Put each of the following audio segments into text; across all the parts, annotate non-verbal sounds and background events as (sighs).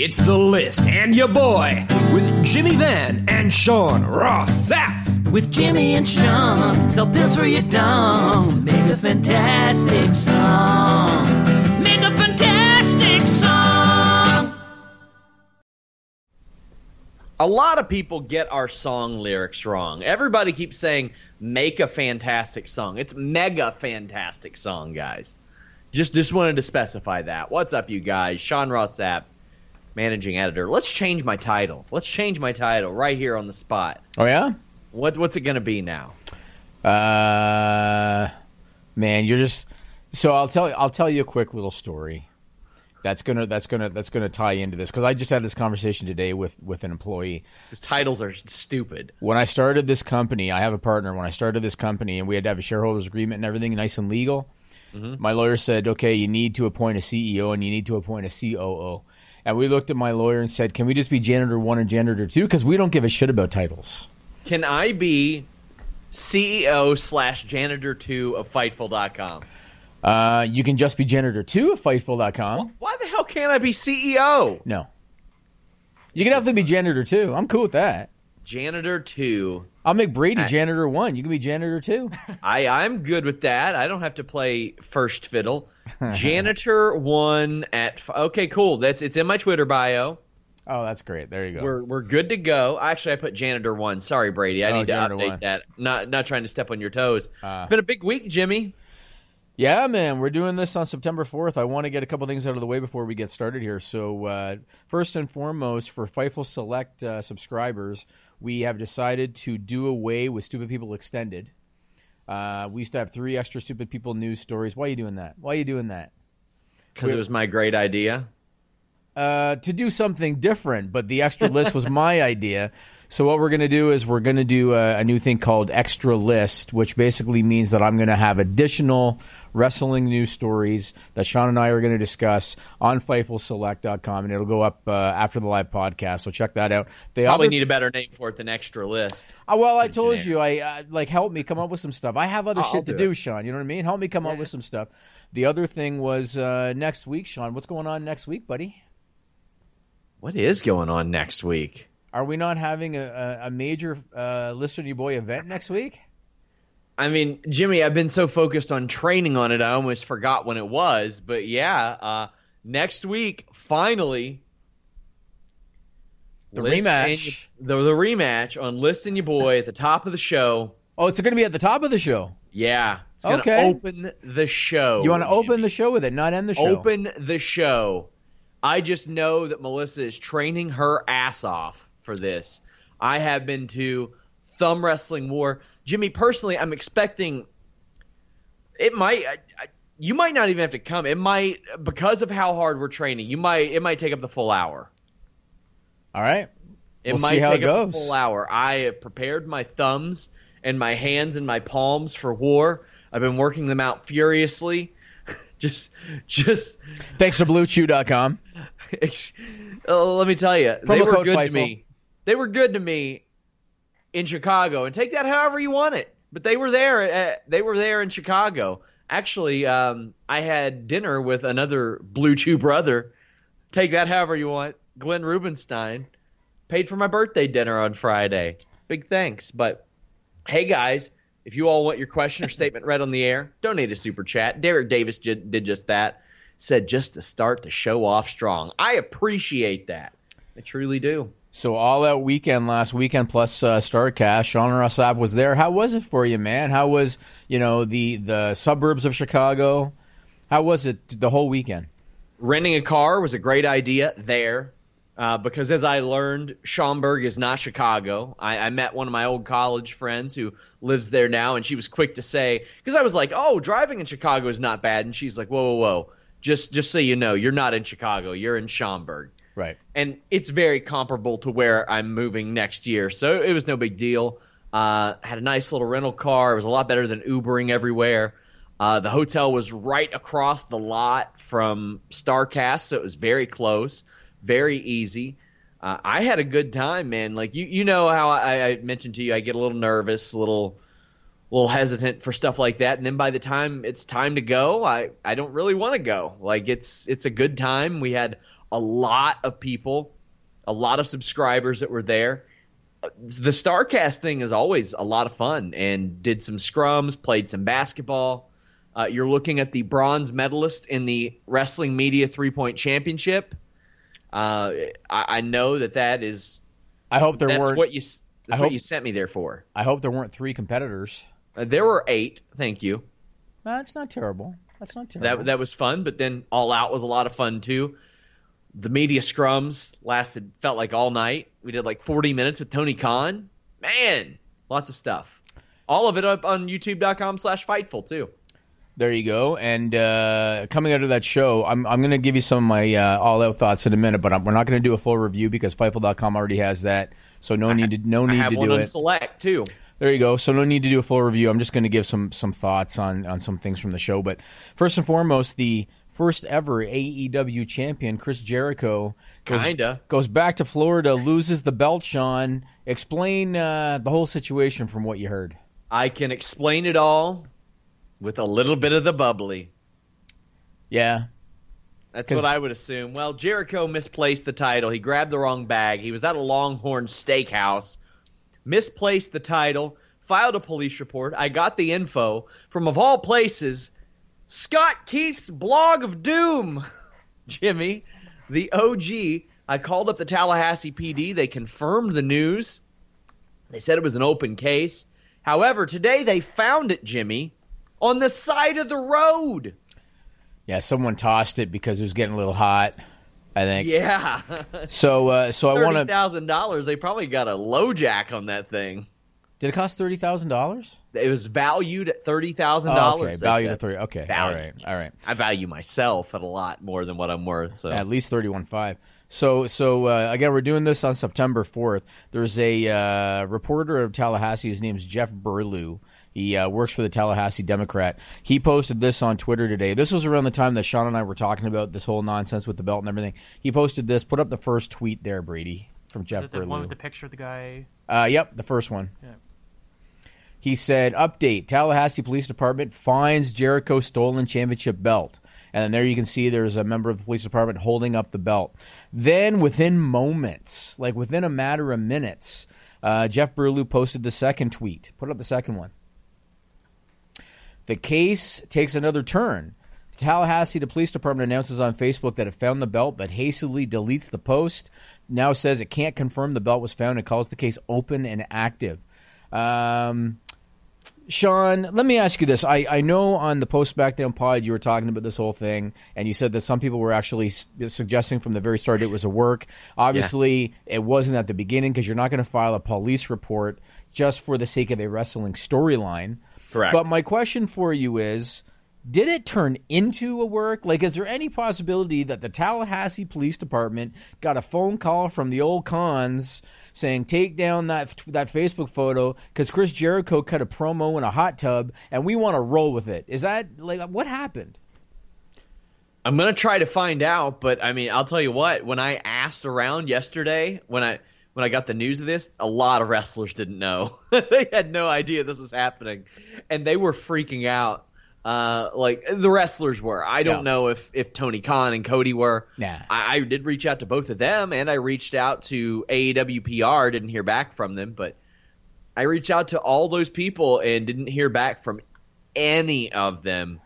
It's The List and your boy with Jimmy Van and Sean Ross Sapp. With Jimmy and Sean, sell pills for your dong. Make a fantastic song. Make a fantastic song. A lot of people get our song lyrics wrong. Everybody keeps saying make a fantastic song. It's mega fantastic song, guys. Just just wanted to specify that. What's up, you guys? Sean Ross Sapp, managing editor. Let's change my title. Let's change my title right here on the spot. Oh yeah. What what's it going to be now? Uh, man, you're just so I'll tell I'll tell you a quick little story. That's gonna that's gonna that's gonna tie into this because I just had this conversation today with with an employee. These titles are stupid. When I started this company, I have a partner. When I started this company, and we had to have a shareholders agreement and everything nice and legal. My lawyer said, "Okay, you need to appoint a CEO and you need to appoint a COO." And we looked at my lawyer and said, "Can we just be janitor one and janitor two? Because we don't give a shit about titles." Can I be CEO slash janitor two of Fightful.com? Uh, you can just be janitor two of Fightful.com. Why the hell can't I be CEO? No. You can definitely be janitor two. I'm cool with that. Janitor two. I'll make Brady I- janitor one. You can be janitor two. (laughs) I I'm good with that. I don't have to play first fiddle. (laughs) Janitor one at okay, cool. That's it's in my Twitter bio. Oh, that's great. There you go. We're we're good to go. Actually, I put janitor one. Sorry, Brady. I Oh, need to update one. that. Not not trying to step on your toes. Uh. it's been a big week, Jimmy. Yeah, man, we're doing this on September 4th. I want to get a couple things out of the way before we get started here. So, uh, first and foremost, for Fightful Select uh, subscribers, we have decided to do away with Stupid People Extended. Uh, we used to have three extra Stupid People news stories. Why are you doing that? Why are you doing that? Because it was my great idea. Uh, to do something different, but the extra list was my (laughs) idea. So what we're going to do is we're going to do a, a new thing called extra list, which basically means that I'm going to have additional wrestling news stories that Sean and I are going to discuss on FightfulSelect.com, and it'll go up uh, after the live podcast. So check that out. They Probably other- need a better name for it than extra list. Uh, well, I told generic. you, I uh, like help me come up with some stuff. I have other I'll shit to do do. Sean. You know what I mean? Help me come up with some stuff. The other thing was uh, next week, Sean. What's going on next week, buddy? What is going on next week? Are we not having a, a, a major uh, Listen to Your Boy event next week? I mean, Jimmy, I've been so focused on training on it, I almost forgot when it was. But yeah, uh, next week, finally, The List rematch. and the, the rematch on List and Your Boy at the top of the show. Oh, it's going to be at the top of the show. Yeah, it's gonna Okay. open the show. You want to open the show with it, not end the show. open the show. I just know that Melissa is training her ass off for this. I have been to thumb wrestling war. Jimmy, personally, I'm expecting it might. I, I, you might not even have to come. It might because of how hard we're training. You might. It might take up the full hour. All right. It We'll might see how take it up the full hour. I have prepared my thumbs and my hands and my palms for war. I've been working them out furiously. Just, just Thanks to BlueChew.com. Uh, let me tell you, they were good FIFO. to me. They were good to me in Chicago, and take that however you want it. But they were there. At, they were there in Chicago. Actually, um, I had dinner with another Blue Chew brother. Take that however you want. Glenn Rubenstein paid for my birthday dinner on Friday. Big thanks. But hey, guys, if you all want your question or statement read on the air, donate a super chat. Derek Davis j- did just that. Said just to start the show off strong. I appreciate that. I truly do. So all that weekend last weekend plus uh, Starcast. Sean Ross Sapp was there. How was it for you, man? How was you know the the suburbs of Chicago? How was it the whole weekend? Renting a car was a great idea there. Uh, because as I learned, Schaumburg is not Chicago. I, I met one of my old college friends who lives there now, and she was quick to say, because I was like, "Oh, driving in Chicago is not bad," and she's like, "Whoa, whoa, whoa! Just, just so you know, you're not in Chicago. You're in Schaumburg." Right. and it's very comparable to where I'm moving next year. So it was no big deal. Uh, had a nice little rental car. It was a lot better than Ubering everywhere. Uh, the hotel was right across the lot from Starcast, so it was very close, very easy. Uh, I had a good time, man. Like you, you know how I, I mentioned to you, I get a little nervous, a little, little hesitant for stuff like that, and then by the time it's time to go, I, I don't really want to go. Like it's, it's a good time. We had a lot of people, a lot of subscribers that were there. The Starcast thing is always a lot of fun, and did some scrums, played some basketball. Uh, you're looking at the bronze medalist in the Wrestling Media Three Point Championship. Uh, I, I know that that is I hope there that's weren't. what you that's I what you sent me there for. I hope there weren't three competitors. Uh, there were eight. Thank you. That's not terrible. That's not terrible. That that was fun, but then All Out was a lot of fun too. The media scrums lasted felt like all night. We did like 40 minutes with Tony Khan. Man, lots of stuff. All of it up on youtube.com slash fightful too. There you go. And uh, coming out of that show, I'm, I'm going to give you some of my uh, all out thoughts in a minute, but I'm, we're not going to do a full review because Fightful.com already has that. So no need to no I need to do it. select too. There you go. So no need to do a full review. I'm just going to give some some thoughts on on some things from the show. But first and foremost, the first ever AEW champion Chris Jericho goes, Kinda. goes back to Florida, loses the belt. Sean, explain uh, the whole situation from what you heard. I can explain it all with a little bit of the bubbly. Yeah, That's what I would assume. Well, Jericho misplaced the title. He grabbed the wrong bag. He was at a Longhorn steakhouse, misplaced the title, filed a police report. I got the info from, of all places, Scott Keith's blog of doom. (laughs) Jimmy, the OG. I called up the Tallahassee PD. They confirmed the news. They said it was an open case. However, today they found it, Jimmy, on the side of the road. yeah. Someone tossed it because it was getting a little hot. I think. Yeah. (laughs) So uh, so I thirty want to. thousand dollars. They probably got a LoJack on that thing. Did it cost thirty thousand dollars? It was valued at thirty thousand Oh, dollars. okay, value to three. Okay, all right, all right. I value myself at a lot more than what I'm worth. So At least thirty-one five. So, so uh, again, we're doing this on September fourth. There's a uh, reporter of Tallahassee. His name's Jeff Burlew. He uh, works for the Tallahassee Democrat. He posted this on Twitter today. This was around the time that Sean and I were talking about this whole nonsense with the belt and everything. He posted this. Put up the first tweet there, Brady, from Jeff Is it the one with the picture of the guy? Uh, yep, the first one. Yeah. He said, "Update: Tallahassee Police Department finds Jericho stolen championship belt." And then there you can see there's a member of the police department holding up the belt. Then, within moments, like within a matter of minutes, uh, Jeff Burlew posted the second tweet. Put up the second one. The case takes another turn. The Tallahassee the Police Department announces on Facebook that it found the belt, but hastily deletes the post. Now says it can't confirm the belt was found and calls the case open and active. Um, Sean, let me ask you this. I, I know on the post Backdown pod you were talking about this whole thing, and you said that some people were actually s- suggesting from the very start it was a work. Obviously, it wasn't at the beginning because you're not going to file a police report just for the sake of a wrestling storyline. Correct. But my question for you is did it turn into a work? Like, is there any possibility that the Tallahassee Police Department got a phone call from the old Khans saying, take down that, that Facebook photo because Chris Jericho cut a promo in a hot tub and we want to roll with it? Is that, like, what happened? I'm gonna try to find out. But I mean, I'll tell you what. When I asked around yesterday, when I when I got the news of this, a lot of wrestlers didn't know. (laughs) they had no idea this was happening, and they were freaking out. Uh, like the wrestlers were. I don't Yeah. know if if Tony Khan and Cody were. Nah. I, I did reach out to both of them, and I reached out to AEW PR. Didn't hear back from them, but I reached out to all those people and didn't hear back from any of them.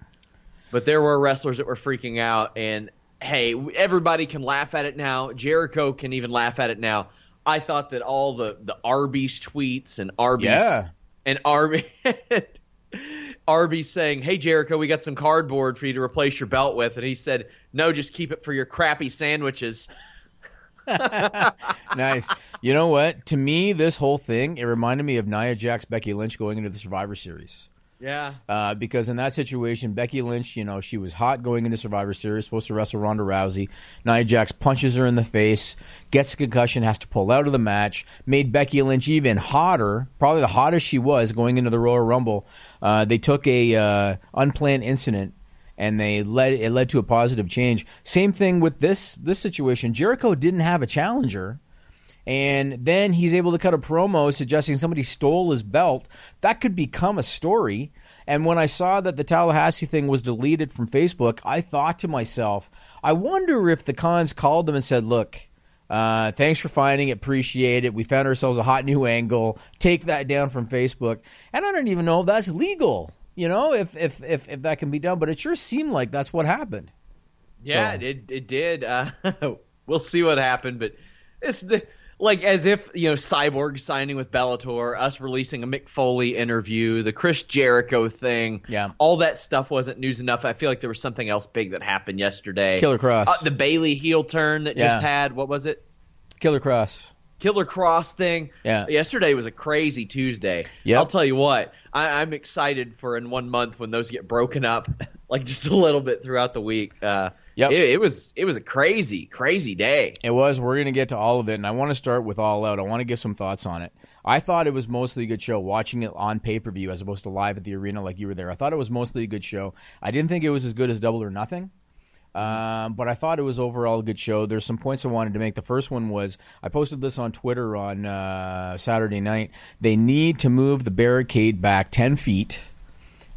But there were wrestlers that were freaking out, and hey, everybody can laugh at it now. Jericho can even laugh at it now. I thought that all the the Arby's tweets and Arby's Yeah. and Arby (laughs) Arby's saying, "Hey Jericho, we got some cardboard for you to replace your belt with," and he said, "No, just keep it for your crappy sandwiches." (laughs) nice. You know what? To me, this whole thing it reminded me of Nia Jax, Becky Lynch going into the Survivor Series. Yeah. Uh, because in that situation, Becky Lynch, you know, she was hot going into Survivor Series, supposed to wrestle Ronda Rousey. Nia Jax punches her in the face, gets a concussion, has to pull out of the match, made Becky Lynch even hotter, probably the hottest she was going into the Royal Rumble. Uh, they took a uh, unplanned incident and they led it led to a positive change. Same thing with this this situation. Jericho didn't have a challenger. And then he's able to cut a promo suggesting somebody stole his belt. That could become a story. And when I saw that the Tallahassee thing was deleted from Facebook, I thought to myself, I wonder if the Khans called them and said, look, uh, thanks for finding it. Appreciate it. We found ourselves a hot new angle. Take that down from Facebook. And I don't even know if that's legal, you know, if, if, if, if that can be done. But it sure seemed like that's what happened. Yeah, So- it it did. Uh, (laughs) we'll see what happened, but it's the like as if you know Cyborg signing with Bellator, us releasing a Mick Foley interview, the Chris Jericho thing. Yeah. all that stuff wasn't news enough. I feel like there was something else big that happened yesterday. Killer Kross. Uh, the Bayley heel turn that Yeah. just had. What was it? Killer Kross. Killer Kross thing. Yeah. Yesterday was a crazy Tuesday. Yeah, I'll tell you what. I, I'm excited for in one month when those get broken up, (laughs) like just a little bit throughout the week. Uh, Yep. It, it was it was a crazy crazy day. It was. We're going to get to all of it, and I want to start with All Out. I want to give some thoughts on it. I thought it was mostly a good show, watching it on pay per view as opposed to live at the arena like you were there. I thought it was mostly a good show. I didn't think it was as good as Double or Nothing. Um, but I thought it was overall a good show. There's some points I wanted to make. The first one was I posted this on Twitter on uh, Saturday night. They need to move the barricade back 10 feet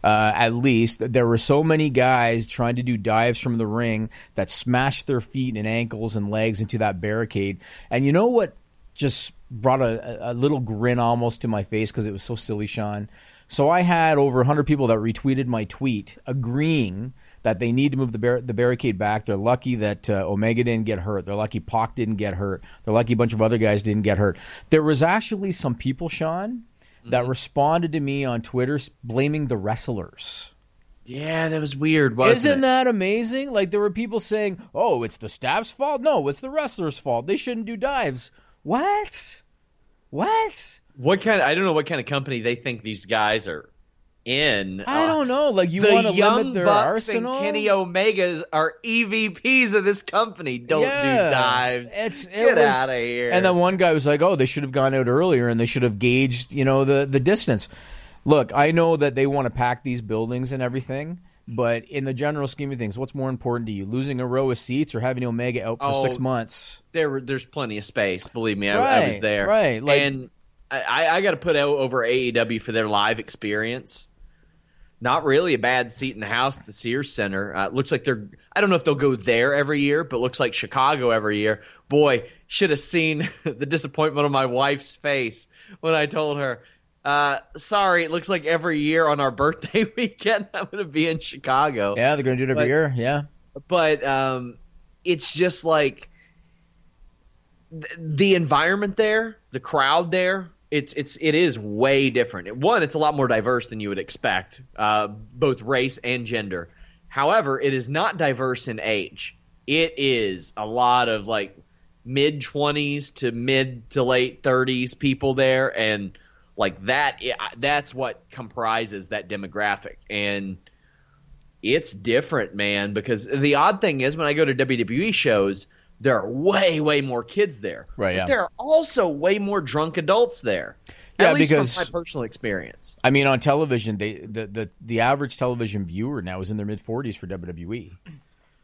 uh, at least. There were so many guys trying to do dives from the ring that smashed their feet and ankles and legs into that barricade. And you know what just brought a, a little grin almost to my face because it was so silly, Sean? So I had over 100 people that retweeted my tweet agreeing that they need to move the, bar- the barricade back. They're lucky that uh, Omega didn't get hurt. They're lucky Pac didn't get hurt. They're lucky a bunch of other guys didn't get hurt. There was actually some people, Sean, that mm-hmm. responded to me on Twitter blaming the wrestlers. Yeah, that was weird. Wasn't Isn't it? that amazing? Like there were people saying, "Oh, it's the staff's fault." No, it's the wrestlers' fault. They shouldn't do dives. What? What? what kind? I don't know what kind of company they think these guys are in. I Uh, don't know. Like you want to limit their Bucks arsenal? and Kenny Omegas are EVPs of this company. Don't Yeah. do dives. It's it Get was- out of here. And then one guy was like, "Oh, they should have gone out earlier and they should have gauged, you know, the the distance." Look, I know that they want to pack these buildings and everything, but in the general scheme of things, what's more important to you, losing a row of seats or having Omega out for Oh, six months? there there's plenty of space. Believe me, I, I was there. right, like- and I, I got to put out over AEW for their live experience. Not really a bad seat in the house at the Sears Center. Uh, looks like they're. I don't know if they'll go there every year, but looks like Chicago every year. Boy, should have seen (laughs) the disappointment on my wife's face when I told her. Uh, sorry, it looks like every year on our (laughs) birthday weekend I'm going to be in Chicago Yeah, they're going to do it every But- year. Yeah. but um, it's just like th- the environment there, the crowd there. It's it's it is way different. One, it's a lot more diverse than you would expect, uh, both race and gender. However, it is not diverse in age. It is a lot of like mid twenties to mid to late thirties people there, and like that. That's what comprises that demographic, and it's different, man. Because the odd thing is, when I go to WWE shows, there are way, way more kids there. Right, But yeah. there are also way more drunk adults there. Yeah, At least because- from my personal experience. I mean, on television, they the, the, the average television viewer now is in their mid 40s for WWE.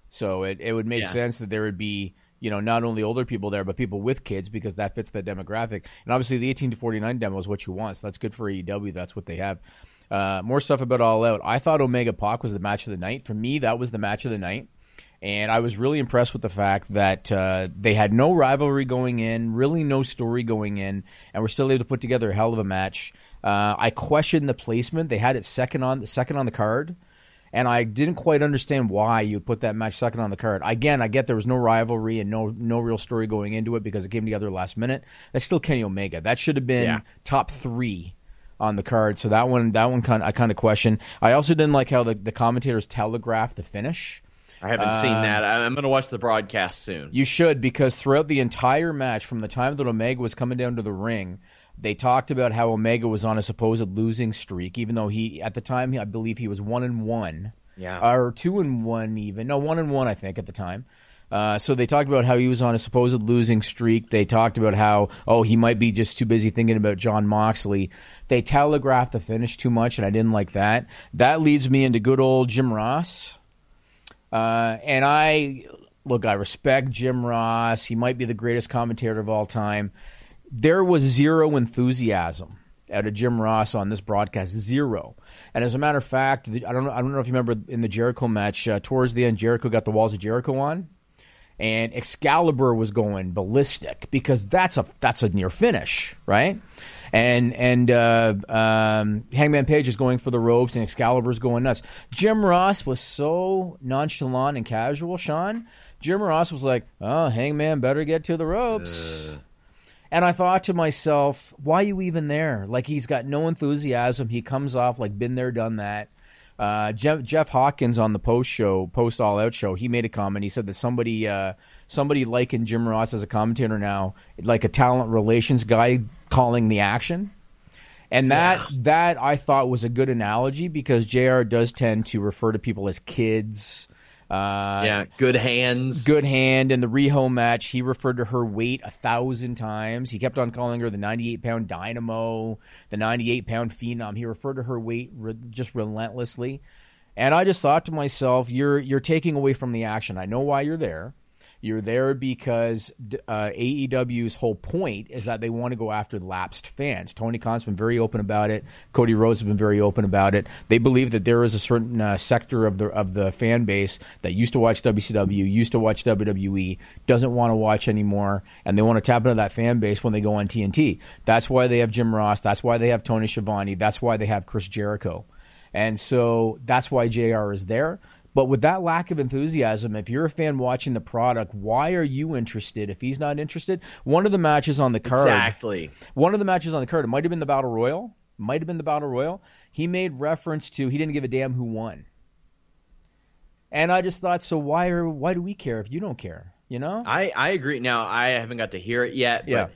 So it, it would make Yeah. sense that there would be, you know, not only older people there, but people with kids because that fits that demographic. And obviously, the 18 to 49 demo is what you want. So that's good for AEW. That's what they have. Uh, more stuff about All Out. I thought Omega Pac was the match of the night. For me, that was the match of the night. And I was really impressed with the fact that uh, they had no rivalry going in, really no story going in, and were still able to put together a hell of a match. Uh, I questioned the placement; they had it second on second on the card, and I didn't quite understand why you put that match second on the card. Again, I get there was no rivalry and no no real story going into it because it came together last minute. That's still Kenny Omega. That should have been Yeah. top three on the card. So that one, that one, kind of, I kind of question. I also didn't like how the, the commentators telegraphed the finish. I haven't seen that. I- I'm going to watch the broadcast soon. You should because throughout the entire match, from the time that Omega was coming down to the ring, they talked about how Omega was on a supposed losing streak, even though he at the time I believe he was one and one, Yeah. or two and one even. No, one and one I think at the time. Uh, so they talked about how he was on a supposed losing streak. They talked about how oh he might be just too busy thinking about Jon Moxley. They telegraphed the finish too much, and I didn't like that. That leads me into good old Jim Ross. Uh, and I look, I respect Jim Ross. He might be the greatest commentator of all time. There was zero enthusiasm out of Jim Ross on this broadcast, zero. And as a matter of fact, I don't know, I don't know if you remember in the Jericho match uh, towards the end, Jericho got the walls of Jericho on, and Excalibur was going ballistic because that's a that's a near finish, right? And and uh, um, Hangman Page is going for the ropes, and Excalibur's going nuts. Jim Ross was so nonchalant and casual. Sean, Jim Ross was like, "Oh, Hangman better get to the ropes." And I thought to myself, why are you even there? Like he's got no enthusiasm. He comes off like been there, done that. Uh, Jeff, Jeff Hawkins on the post show, post all out show, he made a comment. He said that somebody, uh, somebody likened Jim Ross as a commentator now, like a talent relations guy calling the action. And that that I thought was a good analogy because JR does tend to refer to people as kids. Uh, yeah, good hands. good hand in the Riho match. He referred to her weight a thousand times. He kept on calling her the 98 pound dynamo, the 98 pound phenom. He referred to her weight re- just relentlessly. And I just thought to myself, you're you're taking away from the action. I know why you're there. You're there because uh, AEW's whole point is that they want to go after lapsed fans. Tony Khan's been very open about it. Cody Rhodes has been very open about it. They believe that there is a certain uh, sector of the of the fan base that used to watch WCW, used to watch WWE, doesn't want to watch anymore, and they want to tap into that fan base when they go on TNT. That's why they have Jim Ross. That's why they have Tony Schiavone. That's why they have Chris Jericho. And so that's why JR is there. But with that lack of enthusiasm, if you're a fan watching the product, why are you interested? If he's not interested, one of the matches on the card, Exactly. one of the matches on the card, it might have been the Battle Royal, might have been the Battle Royal. He made reference to he didn't give a damn who won, and I just thought, so why are why do we care if you don't care? You know? I, I agree. Now I haven't got to hear it yet. But Yeah.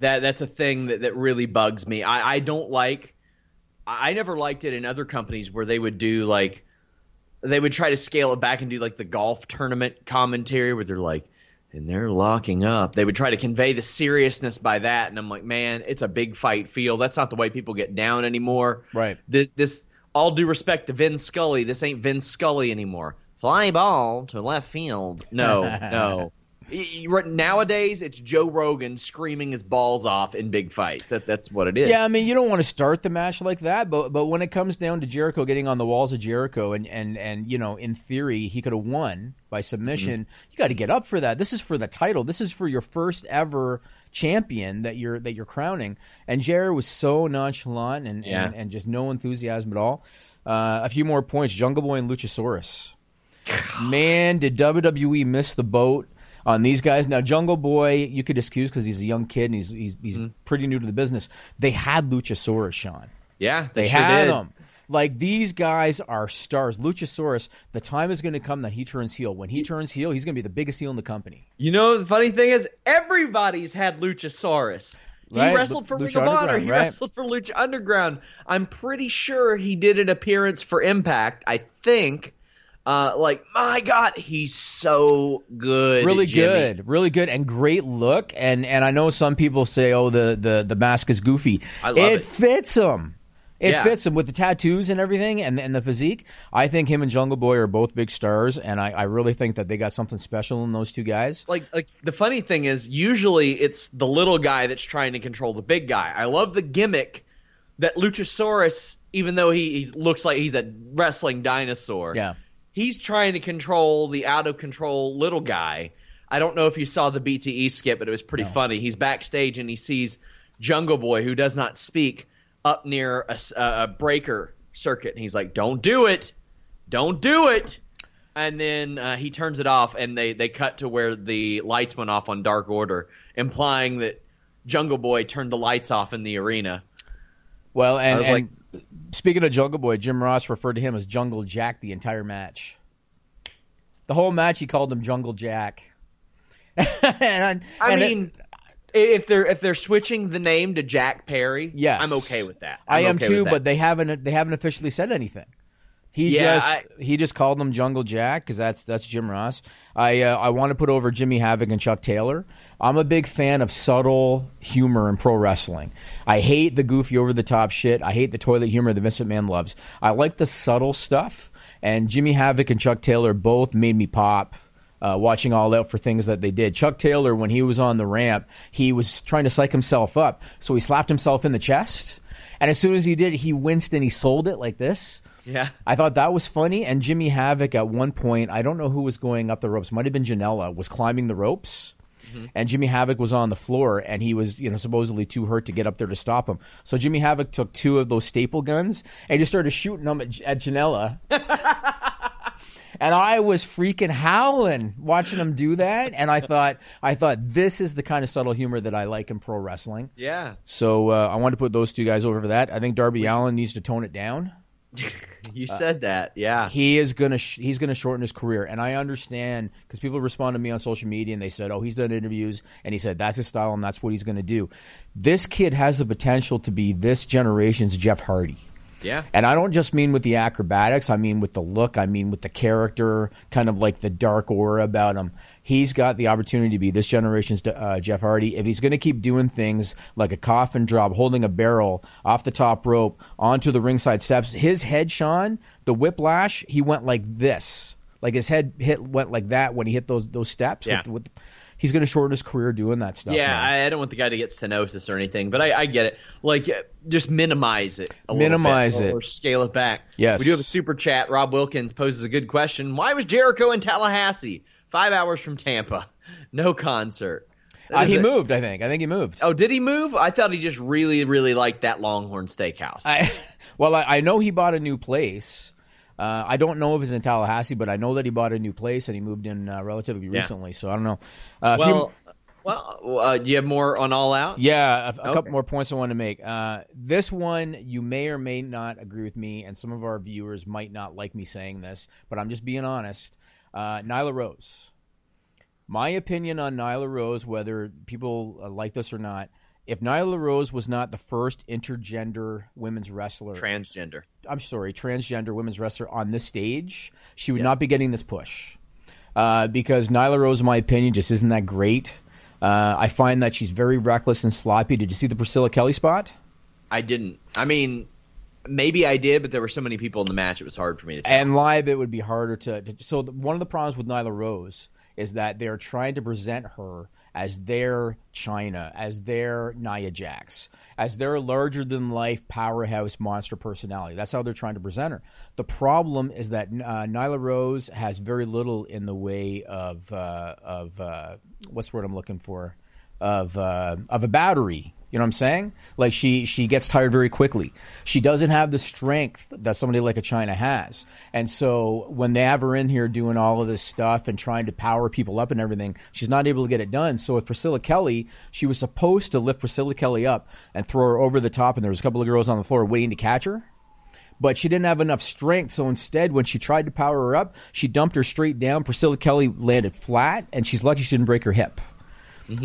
That that's a thing that, that really bugs me. I, I don't like. I never liked it in other companies where they would do like, they would try to scale it back and do like the golf tournament commentary where they're like, and they're locking up. They would try to convey the seriousness by that, and I'm like, man, it's a big fight feel. That's not the way people get down anymore. Right. This, this all due respect to Vin Scully, this ain't Vin Scully anymore. Fly ball to left field. No, (laughs) no. Y- y- right- Nowadays, it's Joe Rogan screaming his balls off in big fights. That, that's what it is. Yeah, I mean, you don't want to start the match like that, but but when it comes down to Jericho getting on the walls of Jericho, and and and you know, in theory, he could have won by submission. You got to get up for that. This is for the title. This is for your first ever champion that you're that you're crowning. And Jerry was so nonchalant and Yeah. and, and just no enthusiasm at all. Uh, a few more points: Jungle Boy and Luchasaurus. (sighs) Man, did WWE miss the boat on these guys? Now, Jungle Boy, you could excuse because he's a young kid and he's he's, he's mm. pretty new to the business. They had Luchasaurus, Sean. yeah, They sure had did. him. Like these guys are stars. Luchasaurus, the time is going to come that he turns heel. When he turns heel, he's going to be the biggest heel in the company. You know, the funny thing is, everybody's had Luchasaurus. He Right, wrestled for Lucha Ring of Honor. He right. wrestled for Lucha Underground. I'm pretty sure he did an appearance for Impact. I think. Uh, like my God, he's so good. Really Jimmy. good, really good, and great look. And and I know some people say, oh, the the the mask is goofy. I love it. It fits him. It Yeah. fits him with the tattoos and everything, and and the physique. I think him and Jungle Boy are both big stars, and I, I really think that they got something special in those two guys. like like the funny thing is usually it's the little guy that's trying to control the big guy. I love the gimmick that Luchasaurus, even though he, he looks like he's a wrestling dinosaur, Yeah. He's trying to control the out of control little guy. I don't know if you saw the BTE skit, but it was pretty funny. He's backstage and he sees Jungle Boy, who does not speak, up near a breaker circuit, and he's like, "Don't do it, don't do it." And then uh, he turns it off, and they they cut to where the lights went off on Dark Order, implying that Jungle Boy turned the lights off in the arena. Well, and, was and speaking of Jungle Boy, Jim Ross referred to him as Jungle Jack the entire match. The whole match, he called him Jungle Jack. (laughs) and, I and it- mean, if they're if they're switching the name to Jack Perry, yes, I'm okay with that. I I'm okay too, but they haven't they haven't officially said anything. He Yeah, just I- he just called him Jungle Jack because that's that's Jim Ross. I uh, I want to put over Jimmy Havoc and Chuck Taylor. I'm a big fan of subtle humor in pro wrestling. I hate the goofy over the top shit. I hate the toilet humor that Vince McMahon loves. I like the subtle stuff. And Jimmy Havoc and Chuck Taylor both made me pop. Uh, watching all out for things that they did. Chuck Taylor, when he was on the ramp, he was trying to psych himself up, so he slapped himself in the chest. And as soon as he did, he winced and he sold it like this. Yeah, I thought that was funny. And Jimmy Havoc at one point, I don't know who was going up the ropes, might have been Janela, was climbing the ropes. And Jimmy Havoc was on the floor, and he was, you know, supposedly too hurt to get up there to stop him. So Jimmy Havoc took two of those staple guns and just started shooting them at, at Janela. (laughs) and I was freaking howling watching him do that. And I thought, I thought this is the kind of subtle humor that I like in pro wrestling. yeah. So uh, I wanted to put those two guys over for that. I think Darby Allin needs to tone it down. (laughs) You uh, said that, yeah. he is gonna sh- he's gonna shorten his career, and I understand because people respond to me on social media and they said, "Oh, he's done interviews," and he said that's his style and that's what he's gonna do. This kid has the potential to be this generation's Jeff Hardy. Yeah. And I don't just mean with the acrobatics, I mean with the look, I mean with the character, kind of like the dark aura about him. He's got the opportunity to be this generation's uh, Jeff Hardy. If he's going to keep doing things like a coffin drop, holding a barrel off the top rope onto the ringside steps, his head, Sean, the whiplash, he went like this. Like his head hit went like that when he hit those those steps. Yeah. With, with, he's going to shorten his career doing that stuff. Yeah. I, I don't want the guy to get stenosis or anything, but I, I get it. Like, just minimize it. A Minimize it. or scale it back. Yes. we do have a super chat. Rob Wilkins poses a good question. Why was Jericho in Tallahassee, five hours from Tampa? (laughs) No concert. Uh, he a- moved. I think. I think he moved. Oh, did he move? I thought he just really, really liked that Longhorn Steakhouse. I, (laughs) well, I, I know he bought a new place. Uh, I don't know if it's in Tallahassee, but I know that he bought a new place and he moved in uh, relatively recently. So I don't know. Uh, a few- well, well, uh, do you have more on All Out? yeah, a, a Okay. couple more points I want to make. Uh, this one, you may or may not agree with me, and some of our viewers might not like me saying this, but I'm just being honest. Uh, Nyla Rose. My opinion on Nyla Rose, whether people like this or not, if Nyla Rose was not the first intergender women's wrestler Transgender. I'm sorry, transgender women's wrestler on this stage, she would Yes. not be getting this push. Uh, because Nyla Rose, in my opinion, just isn't that great. Uh, I find that she's very reckless and sloppy. Did you see the Priscilla Kelly spot? I didn't. I mean, maybe I did, but there were so many people in the match, it was hard for me to tell. And live, it would be harder to. to so the, one of the problems with Nyla Rose is that they're trying to present her as their Chyna, as their Nia Jax, as their larger than life powerhouse monster personality. That's how they're trying to present her. The problem is that uh, Nyla Rose has very little in the way of uh, of uh, what's the word I'm looking for of uh, of a battery. You know what I'm saying? Like she she gets tired very quickly. She doesn't have the strength that somebody like a Chyna has. And so when they have her in here doing all of this stuff and trying to power people up and everything, she's not able to get it done. So with Priscilla Kelly, she was supposed to lift Priscilla Kelly up and throw her over the top, and there was a couple of girls on the floor waiting to catch her but she didn't have enough strength. So instead, when she tried to power her up, she dumped her straight down. Priscilla Kelly landed flat, and she's lucky she didn't break her hip.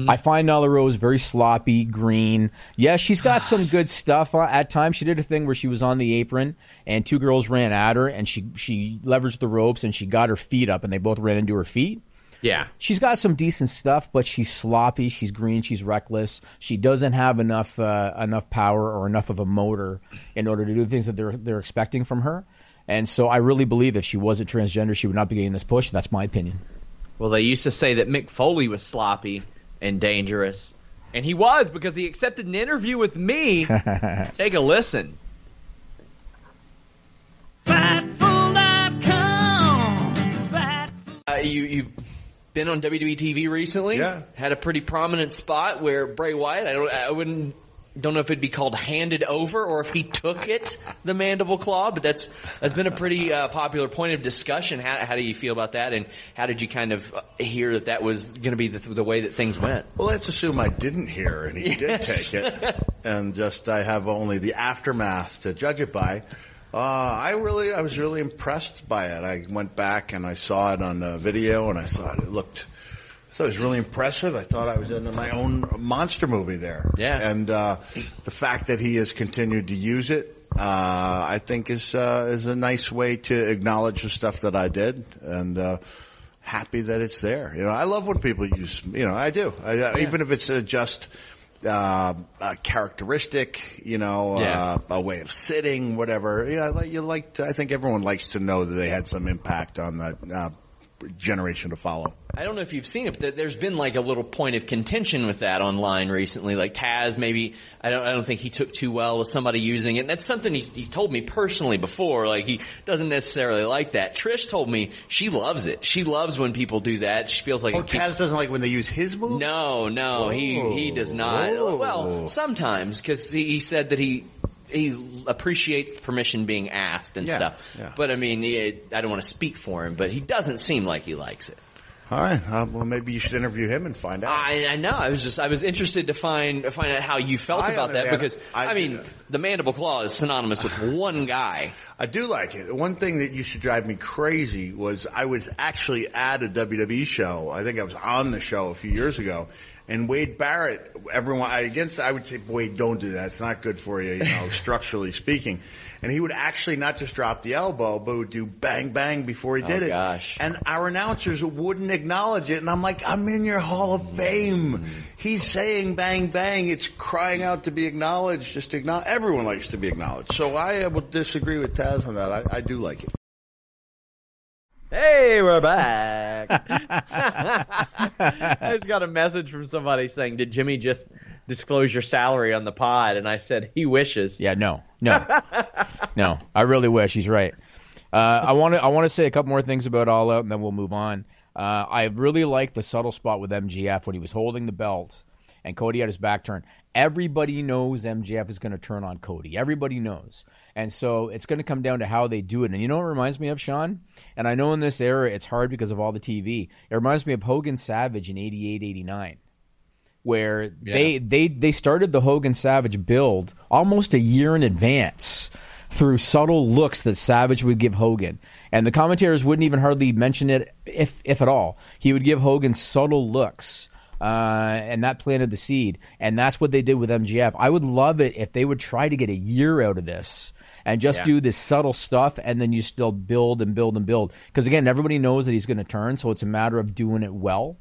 I find Nyla Rose very sloppy, green. Yeah, she's got some (sighs) good stuff uh, at times. She did a thing where she was on the apron and two girls ran at her, and she she leveraged the ropes and she got her feet up, and they both ran into her feet. yeah. She's got some decent stuff, but she's sloppy. She's green. She's reckless. She doesn't have enough uh, enough power or enough of a motor in order to do the things that they're they're expecting from her. And so, I really believe if she wasn't transgender, she would not be getting this push. That's my opinion. Well, they used to say that Mick Foley was sloppy and dangerous. And he was because he accepted an interview with me. (laughs) Take a listen. Fightful.com. Fight. Uh, you you've been on WWE TV recently. Yeah. Had a pretty prominent spot where Bray Wyatt. I don't. I wouldn't. Don't know if it'd be called handed over or if he took it, the mandible claw. But that's that's been a pretty uh, popular point of discussion. How, how do you feel about that? And how did you kind of hear that that was going to be the, the way that things went? Well, let's assume I didn't hear and he did take it, (laughs) and just I have only the aftermath to judge it by. Uh, I really, I was really impressed by it. I went back and I saw it on the video, and I thought it looked. So it was really impressive. I thought I was in my own monster movie there. Yeah. And uh, the fact that he has continued to use it, uh, I think is uh, is a nice way to acknowledge the stuff that I did, and uh, happy that it's there. You know, I love when people use. You know, I do. I, uh, Even if it's uh, just uh, a characteristic, you know, Yeah. uh, a way of sitting, whatever. Yeah, like you like. To, I think everyone likes to know that they had some impact on the uh, generation to follow. I don't know if you've seen it, but there's been like a little point of contention with that online recently. Like Taz, maybe I don't, I don't think he took too well with somebody using it. And that's something he's, he's told me personally before. Like he doesn't necessarily like that. Trish told me she loves it. She loves when people do that. She feels like Oh, it keeps- Taz doesn't like when they use his move. No, no, he he does not. Whoa. Well, oh. sometimes because he, he said that he he appreciates the permission being asked and Yeah, stuff. yeah. But I mean, he, I don't want to speak for him, but he doesn't seem like he likes it. All right. Uh, well, maybe you should interview him and find out. I, I know. I was just I was interested to find find out how you felt I about that because I, I- mean the mandible claw is synonymous with (sighs) one guy. I do like it. The one thing that used to drive me crazy was I was actually at a WWE show. I think I was on the show a few years ago. And Wade Barrett, everyone, against, I would say, Wade, don't do that. It's not good for you, you know, (laughs) structurally speaking. And he would actually not just drop the elbow, but would do bang bang before he oh, did it. gosh. And our announcers wouldn't acknowledge it. And I'm like, I'm in your Hall of Fame. Mm-hmm. He's saying bang bang. It's crying out to be acknowledged. Just acknowledge. Everyone likes to be acknowledged. So I would disagree with Taz on that. I, I do like it. Hey, we're back. (laughs) I just got a message from somebody saying, "Did Jimmy just disclose your salary on the pod?" And I said, "He wishes." Yeah, no, no, (laughs) no. I really wish he's right. Uh, I want to. I want to say a couple more things about All Out, and then we'll move on. Uh, I really like the subtle spot with MJF when he was holding the belt and Cody had his back turned. Everybody knows MJF is going to turn on Cody. Everybody knows. And so it's going to come down to how they do it. And you know what it reminds me of, Sean? And I know in this era it's hard because of all the TV. It reminds me of Hogan Savage in 88, 89 where they, they they started the Hogan Savage build almost a year in advance through subtle looks that Savage would give Hogan. And the commentators wouldn't even hardly mention it if if at all. He would give Hogan subtle looks. Uh, and that planted the seed. And that's what they did with MJF. I would love it if they would try to get a year out of this and just do this subtle stuff and then you still build and build and build. Because again, everybody knows that he's going to turn, so it's a matter of doing it well.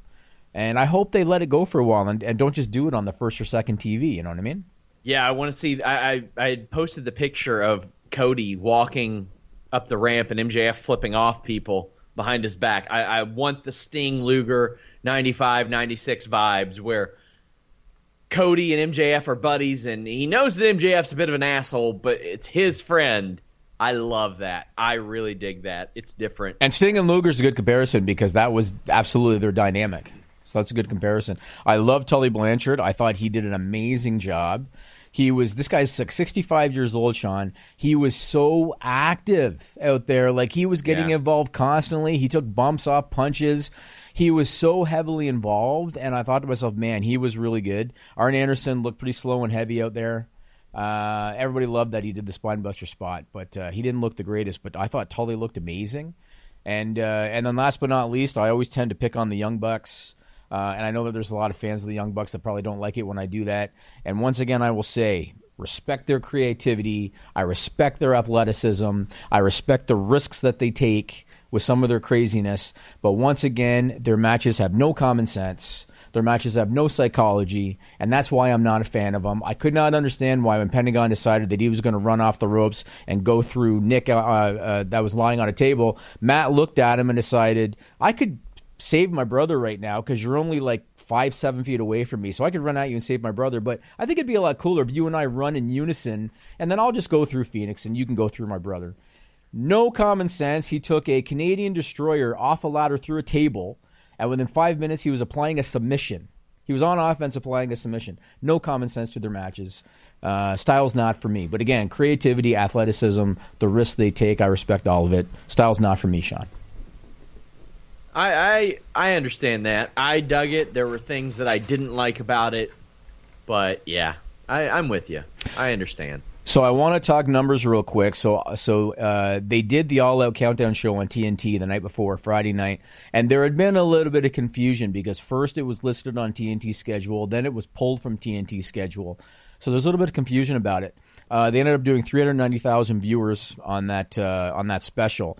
And I hope they let it go for a while and, and don't just do it on the first or second TV. You know what I mean? Yeah, I want to see. I, I I posted the picture of Cody walking up the ramp and MJF flipping off people behind his back. I, I want the Sting Luger 95, 96 vibes where Cody and MJF are buddies, and he knows that MJF's a bit of an asshole, but it's his friend. I love that. I really dig that. It's different. And Sting and Luger's a good comparison because that was absolutely their dynamic. So that's a good comparison. I love Tully Blanchard. I thought he did an amazing job. He was this guy's like 65 years old, Sean. He was so active out there. Like he was getting Yeah. involved constantly. He took bumps off punches. He was so heavily involved, and I thought to myself, man, he was really good. Arn Anderson looked pretty slow and heavy out there. Uh, everybody loved that he did the spinebuster spot, but uh, he didn't look the greatest. But I thought Tully looked amazing. And uh, and then last but not least, I always tend to pick on the Young Bucks. Uh, and I know that there's a lot of fans of the Young Bucks that probably don't like it when I do that. And once again, I will say, respect their creativity. I respect their athleticism. I respect the risks that they take with some of their craziness. But once again, their matches have no common sense. Their matches have no psychology, and that's why I'm not a fan of them. I could not understand why when Pentagon decided that he was going to run off the ropes and go through Nick uh, uh, that was lying on a table, Matt looked at him and decided, I could save my brother right now because you're only like five, seven feet away from me, so I could run at you and save my brother. But I think it'd be a lot cooler if you and I run in unison, and then I'll just go through Fenix and you can go through my brother. No common sense. He took a Canadian destroyer off a ladder through a table, and within five minutes, he was applying a submission. He was on offense applying a submission. No common sense to their matches. Uh, style's not for me. But again, creativity, athleticism, the risks they take, I respect all of it. Style's not for me, Sean. I, I I understand that. I dug it. There were things that I didn't like about it, but yeah, I, I'm with you. I understand. So I want to talk numbers real quick. So so uh, they did the All Out Countdown show on TNT the night before Friday night, and there had been a little bit of confusion because first it was listed on TNT schedule, then it was pulled from TNT schedule. So there's a little bit of confusion about it. Uh, they ended up doing 390,000 viewers on that uh, on that special,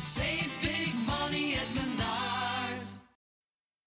Save big money at.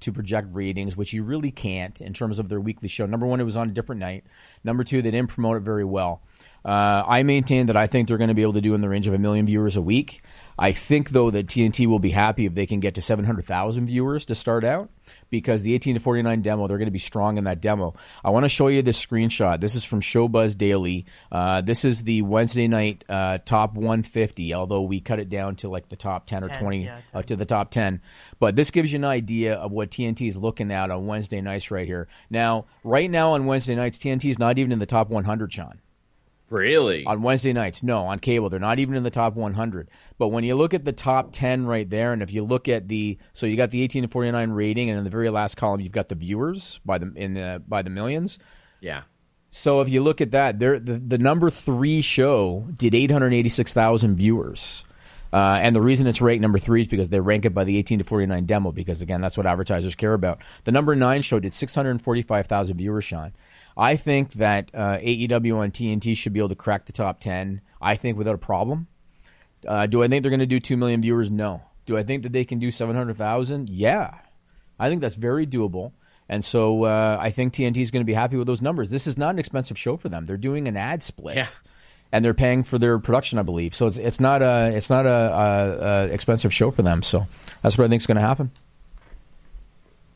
to project ratings, which you really can't in terms of their weekly show. Number one, it was on a different night. Number two, they didn't promote it very well. Uh, I maintain that I think they're going to be able to do in the range of a million viewers a week. I think though that TNT will be happy if they can get to 700,000 viewers to start out because the 18 to 49 demo they're going to be strong in that demo. I want to show you this screenshot. This is from Showbuzz Daily. Uh, this is the Wednesday night uh, top 150, although we cut it down to like the top 10 or 10, 20 yeah, uh, to the top 10. But this gives you an idea of what TNT is looking at on Wednesday nights right here. Now, right now on Wednesday nights, TNT is not even in the top 100, Sean. Really? On Wednesday nights, no. On cable, they're not even in the top 100. But when you look at the top 10 right there, and if you look at the, so you got the 18 to 49 rating, and in the very last column, you've got the viewers by the in the, by the millions. Yeah. So if you look at that, there the, the number three show did 886,000 viewers. Uh, and the reason it's ranked number three is because they rank it by the 18 to 49 demo, because again, that's what advertisers care about. The number nine show did 645,000 viewers, Sean. I think that uh, AEW on TNT should be able to crack the top 10, I think, without a problem. Uh, do I think they're going to do 2 million viewers? No. Do I think that they can do 700,000? Yeah. I think that's very doable. And so uh, I think TNT is going to be happy with those numbers. This is not an expensive show for them. They're doing an ad split. Yeah. And they're paying for their production, I believe. So it's it's not a it's not a, a, a expensive show for them. So that's what I think is going to happen.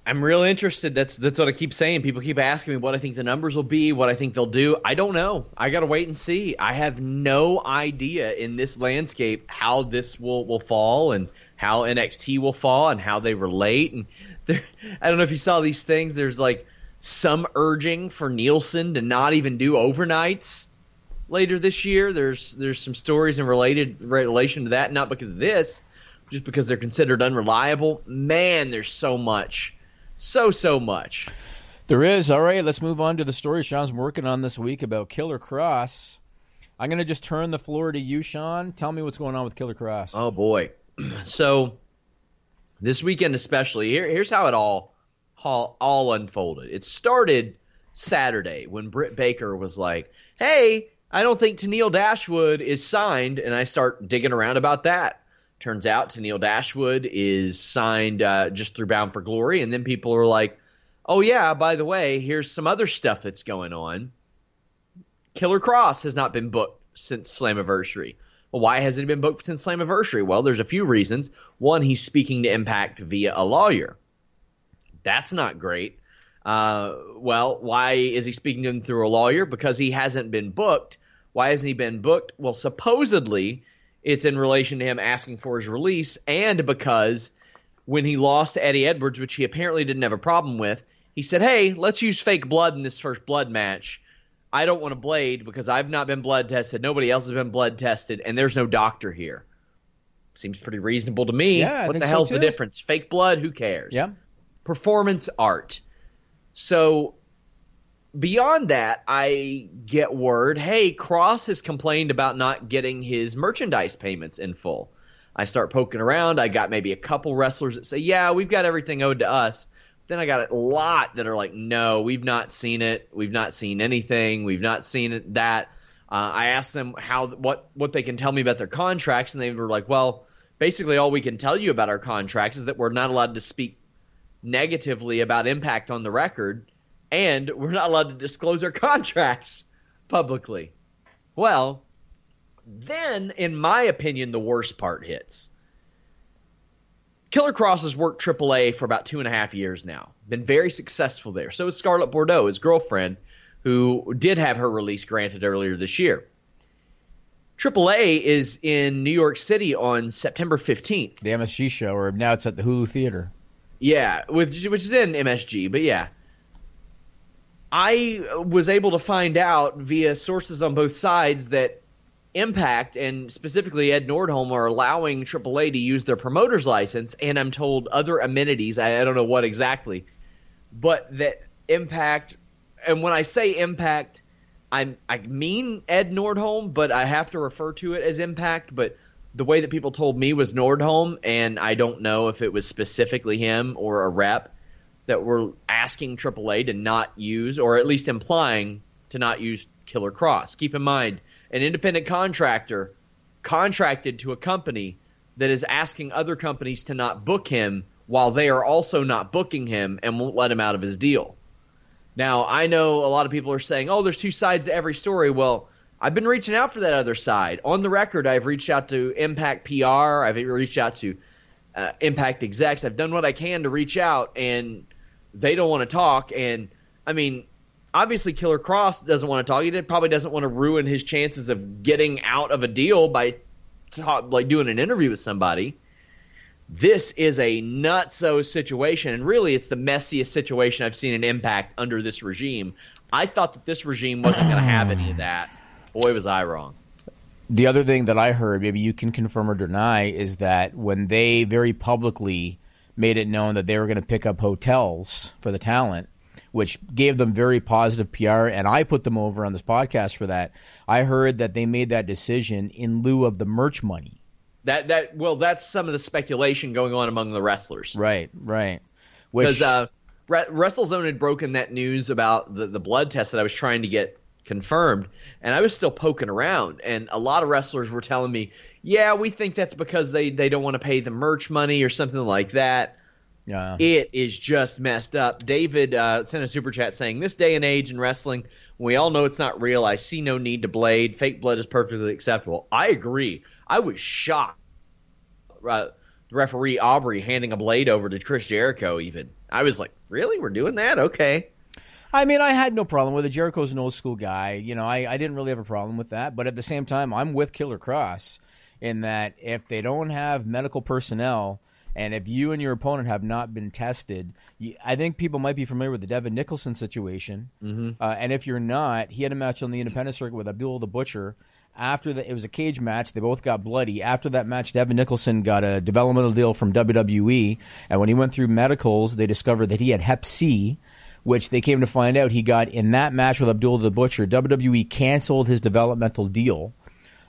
I'm real interested. That's that's what I keep saying. People keep asking me what I think the numbers will be, what I think they'll do. I don't know. I got to wait and see. I have no idea in this landscape how this will will fall and how NXT will fall and how they relate. And there, (laughs) I don't know if you saw these things. There's like some urging for Nielsen to not even do overnights later this year. There's there's some stories in related relation to that, not because of this, just because they're considered unreliable. Man, there's so much so so much. There is. All right, let's move on to the story Sean's working on this week about Killer Kross. I'm going to just turn the floor to you, Sean. Tell me what's going on with Killer Kross. Oh boy. (clears throat) so this weekend especially, here, here's how it all, all all unfolded. It started Saturday when Britt Baker was like, "Hey, I don't think Tennille Dashwood is signed," and I start digging around about that. Turns out Tennille Dashwood is signed uh, just through Bound for Glory, and then people are like, "Oh yeah, by the way, here's some other stuff that's going on." Killer Kross has not been booked since Slammiversary. Well, why hasn't he been booked since Slammiversary? Well, there's a few reasons. One, he's speaking to Impact via a lawyer. That's not great. Uh, well, why is he speaking to him through a lawyer? Because he hasn't been booked. Why hasn't he been booked? Well, supposedly it's in relation to him asking for his release, and because when he lost to Eddie Edwards, which he apparently didn't have a problem with, he said, "Hey, let's use fake blood in this first blood match." I don't want to blade because I've not been blood tested. Nobody else has been blood tested, and there's no doctor here. Seems pretty reasonable to me. Yeah, what the so, hell's the difference? Fake blood? Who cares? Yeah. Performance art. So beyond that, I get word, hey, Kross has complained about not getting his merchandise payments in full. I start poking around. I got maybe a couple wrestlers that say, yeah, we've got everything owed to us. Then I got a lot that are like, no, we've not seen it. We've not seen anything. We've not seen it, that. Uh, I asked them how what what they can tell me about their contracts, and they were like, "Well, basically, all we can tell you about our contracts is that we're not allowed to speak negatively about Impact on the record, and we're not allowed to disclose our (laughs) contracts publicly." Well, then, in my opinion, the worst part hits. Killer Kross has worked AAA for about two and a half years now. Been very successful there. So is Scarlett Bordeaux, his girlfriend, who did have her release granted earlier this year. AAA is in New York City on September 15th. The MSG show, or now it's at the Hulu Theater. Yeah, which, which is in MSG, but yeah. I was able to find out via sources on both sides that Impact and specifically Ed Nordholm are allowing AAA to use their promoter's license, and I'm told other amenities. I, I don't know what exactly, but that Impact, and when I say Impact, I I mean Ed Nordholm, but I have to refer to it as Impact. But the way that people told me was Nordholm, and I don't know if it was specifically him or a rep that were asking AAA to not use, or at least implying to not use Killer Kross. Keep in mind an independent contractor contracted to a company that is asking other companies to not book him while they are also not booking him and won't let him out of his deal. Now, I know a lot of people are saying, oh, there's two sides to every story. Well, I've been reaching out for that other side. On the record, I've reached out to Impact PR, I've reached out to uh, Impact execs. I've done what I can to reach out, and they don't want to talk. And I mean, obviously Killer Kross doesn't want to talk. He probably doesn't want to ruin his chances of getting out of a deal by talk, like doing an interview with somebody. This is a nutso situation, and really, it's the messiest situation I've seen in Impact under this regime. I thought that this regime wasn't going to have any of that. Boy, was I wrong. The other thing that I heard, maybe you can confirm or deny, is that when they very publicly made it known that they were going to pick up hotels for the talent, which gave them very positive PR. And I put them over on this podcast for that. I heard that they made that decision in lieu of the merch money. That that well, that's some of the speculation going on among the wrestlers. Right, right. Because uh, WrestleZone had broken that news about the the blood test that I was trying to get confirmed, and I was still poking around, and a lot of wrestlers were telling me, "Yeah, we think that's because they they don't want to pay the merch money or something like that." Yeah. It is just messed up. David uh, sent a super chat saying, "This day and age in wrestling, we all know it's not real. I see no need to blade. Fake blood is perfectly acceptable." I agree. I was shocked. Uh, referee Aubrey handing a blade over to Chris Jericho. Even I was like, "Really? We're doing that? Okay." I mean, I had no problem with it. Jericho's an old school guy. You know, I, I didn't really have a problem with that. But at the same time, I'm with Killer Kross in that if they don't have medical personnel and if you and your opponent have not been tested, I think people might be familiar with the Devin Nicholson situation. Mm-hmm. Uh, and if you're not, he had a match on the independent circuit with Abdul the Butcher. After that, it was a cage match. They both got bloody. After that match, Devin Nicholson got a developmental deal from WWE. And when he went through medicals, they discovered that he had Hep C, which they came to find out he got in that match with Abdul the Butcher. WWE canceled his developmental deal.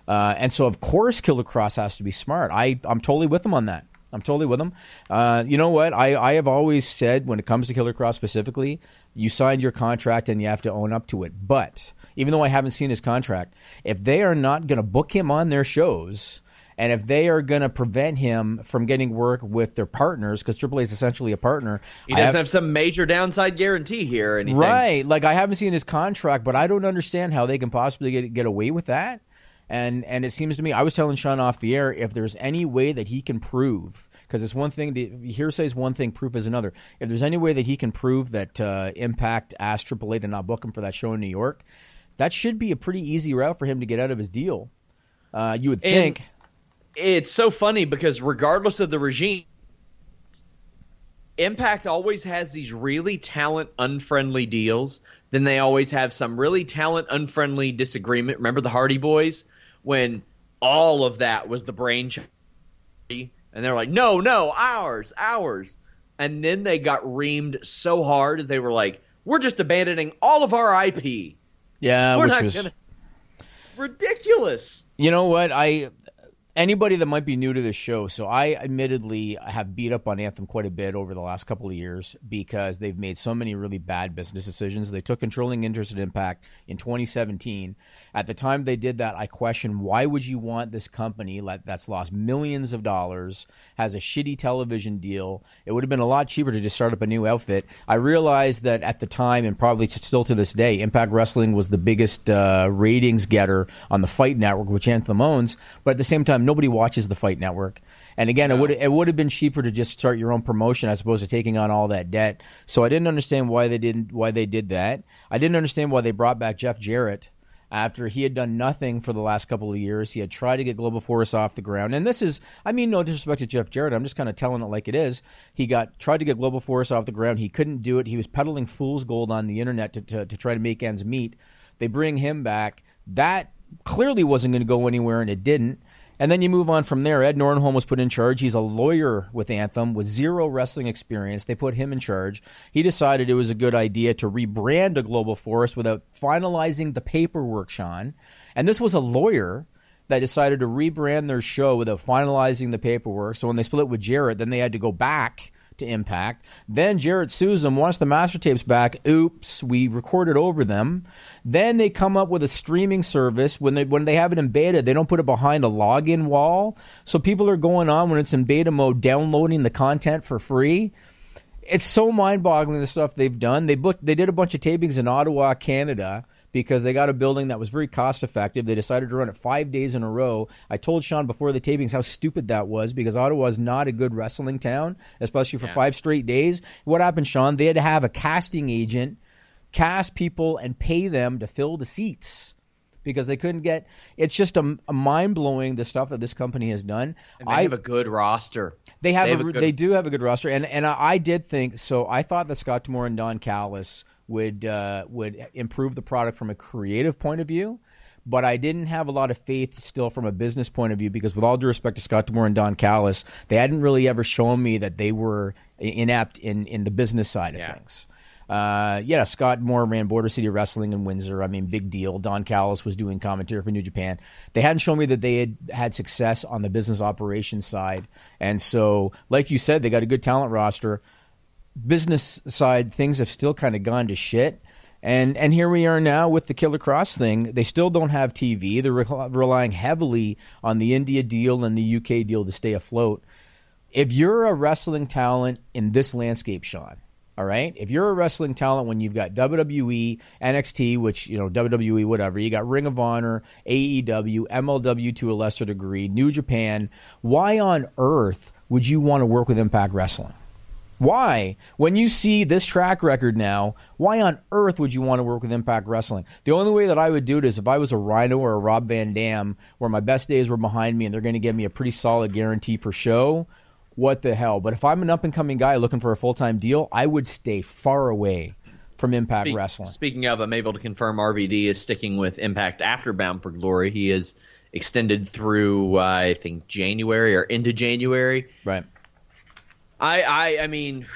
Uh, and so, of course, Killer Kross has to be smart. I, I'm totally with him on that. I'm totally with them. Uh, you know what? I, I have always said when it comes to Killer Kross specifically, you signed your contract and you have to own up to it. But even though I haven't seen his contract, if they are not going to book him on their shows, and if they are going to prevent him from getting work with their partners, because AAA is essentially a partner, he doesn't have, have, some major downside guarantee here. Or anything. Right? Like I haven't seen his contract, but I don't understand how they can possibly get get away with that. And and it seems to me, I was telling Sean off the air, if there's any way that he can prove, because it's one thing, to, hearsay is one thing, proof is another. If there's any way that he can prove that uh, Impact asked AAA to not book him for that show in New York, that should be a pretty easy route for him to get out of his deal. Uh, you would think. And it's so funny because regardless of the regime, Impact always has these really talent unfriendly deals. Then they always have some really talent unfriendly disagreement. Remember the Hardy Boys? when all of that was the brainchild. And they're like, no, no, ours, ours. And then they got reamed so hard they were like, we're just abandoning all of our IP. Yeah, we're which was gonna... ridiculous. You know what? I anybody that might be new to this show, so I admittedly have beat up on Anthem quite a bit over the last couple of years because they've made so many really bad business decisions. They took controlling interest in Impact in 2017. At the time they did that, I questioned why would you want this company that's lost millions of dollars, has a shitty television deal. It would have been a lot cheaper to just start up a new outfit. I realized that at the time, and probably still to this day, Impact Wrestling was the biggest uh, ratings getter on the Fight Network, which Anthem owns. But at the same time, nobody watches the Fight Network. And again, it would it would have been cheaper to just start your own promotion as opposed to taking on all that debt. So I didn't understand why they didn't why they did that. I didn't understand why they brought back Jeff Jarrett after he had done nothing for the last couple of years. He had tried to get Global Force off the ground. And this is, I mean, no disrespect to Jeff Jarrett. I'm just kind of telling it like it is. He got tried to get Global Force off the ground. He couldn't do it. He was peddling fool's gold on the internet to, to, to try to make ends meet. They bring him back. That clearly wasn't going to go anywhere, and it didn't. And then you move on from there. Ed Nordholm was put in charge. He's a lawyer with Anthem with zero wrestling experience. They put him in charge. He decided it was a good idea to rebrand a Global Force without finalizing the paperwork, Sean. And this was a lawyer that decided to rebrand their show without finalizing the paperwork. So when they split with Jarrett, then they had to go back to Impact. Then Jarrett them, wants the master tapes back. Oops, we recorded over them. Then they come up with a streaming service. When they when they have it in beta, they don't put it behind a login wall. So people are going on when it's in beta mode, downloading the content for free. It's so mind-boggling the stuff they've done. They booked, they did a bunch of tapings in Ottawa, Canada because they got a building that was very cost effective. They decided to run it five days in a row. I told Sean before the tapings how stupid that was because Ottawa is not a good wrestling town, especially for yeah. five straight days. What happened, Sean? They had to have a casting agent cast people and pay them to fill the seats because they couldn't get. It's just a, a mind blowing the stuff that this company has done. And they I, have a good roster. They have, they, have a, good, they do have a good roster, and and I, I, did think so. I thought that Scott D'Amore and Don Callis would uh, would improve the product from a creative point of view. But I didn't have a lot of faith still from a business point of view because, with all due respect to Scott D'Amore and Don Callis, they hadn't really ever shown me that they were inept in, in the business side of yeah. things. Uh, yeah, Scott Moore ran Border City Wrestling in Windsor. I mean, big deal. Don Callis was doing commentary for New Japan. They hadn't shown me that they had had success on the business operations side. And so, like you said, they got a good talent roster business side, things have still kind of gone to shit. And and here we are now with the Killer Kross thing. They still don't have TV. They're re- relying heavily on the India deal and the UK deal to stay afloat. If you're a wrestling talent in this landscape, Sean, all right. If you're a wrestling talent when you've got WWE, NXT, which, you know, WWE, whatever, you got Ring of Honor, AEW, MLW to a lesser degree, New Japan, why on earth would you want to work with Impact Wrestling? Why? When you see this track record now, why on earth would you want to work with Impact Wrestling? The only way that I would do it is if I was a Rhino or a Rob Van Dam, where my best days were behind me and they're going to give me a pretty solid guarantee per show. What the hell? But if I'm an up and coming guy looking for a full time deal, I would stay far away from Impact Wrestling. Speaking of, I'm able to confirm RVD is sticking with Impact after Bound for Glory. He is extended through, uh, I think, January or into January. Right. I, I, I mean,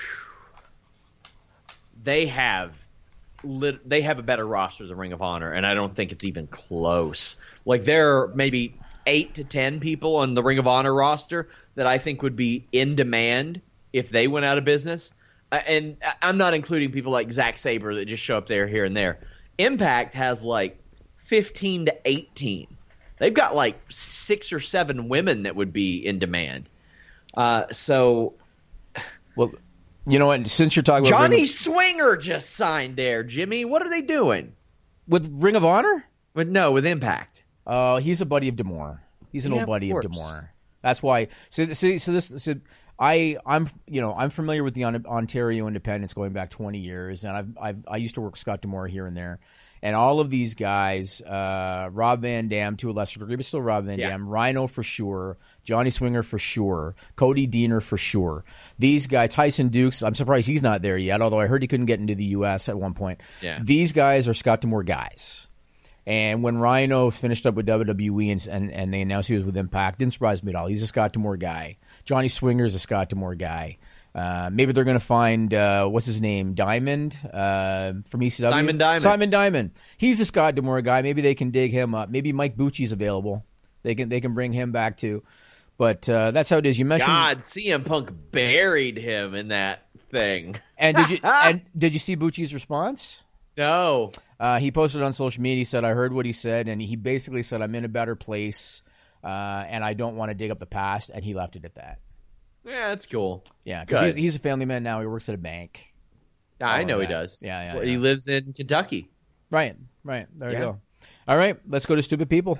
they have lit, they have a better roster than Ring of Honor, and I don't think it's even close. Like there are maybe eight to ten people on the Ring of Honor roster that I think would be in demand if they went out of business. And I'm not including people like Zack Sabre that just show up there here and there. Impact has like 15 to 18. They've got like six or seven women that would be in demand. Uh, so well, you know what? Since you're talking about Johnny Ring. Swinger just signed there, Jimmy. What are they doing with Ring of Honor? But no, with Impact. Oh, uh, he's a buddy of D'Amore. He's an yeah, old buddy of, of D'Amore. That's why. So, so, so this. So I, I'm, you know, I'm familiar with the Ontario Independence going back 20 years, and I've, I've, I used to work with Scott D'Amore here and there, and all of these guys, uh, Rob Van Dam to a lesser degree, but still Rob Van yeah. Dam, Rhino for sure, Johnny Swinger for sure, Cody Deaner for sure. These guys, Tyson Dux, I'm surprised he's not there yet, although I heard he couldn't get into the U.S. at one point. Yeah. These guys are Scott D'Amore guys. And when Rhino finished up with WWE and, and, and, they announced he was with Impact, didn't surprise me at all. He's a Scott D'Amore guy. Johnny Swinger is a Scott D'Amore guy. Uh, maybe they're going to find uh, what's his name, Diamond uh, from ECW. Simon Diamond. Simon Diamond. He's a Scott D'Amore guy. Maybe they can dig him up. Maybe Mike Bucci's available. They can they can bring him back too. But uh, that's how it is. You mentioned God, CM Punk buried him in that thing. and did you (laughs) and did you see Bucci's response? No. Uh, he posted on social media. He said, "I heard what he said, and he basically said I'm in a better place, uh, and I don't want to dig up the past." And he left it at that. Yeah, that's cool. Yeah, because he's, he's a family man now. He works at a bank. Yeah, I know he does. Yeah, yeah, Well, yeah. He lives in Kentucky. Right, right. There Yeah. you go. All right, let's go to stupid people.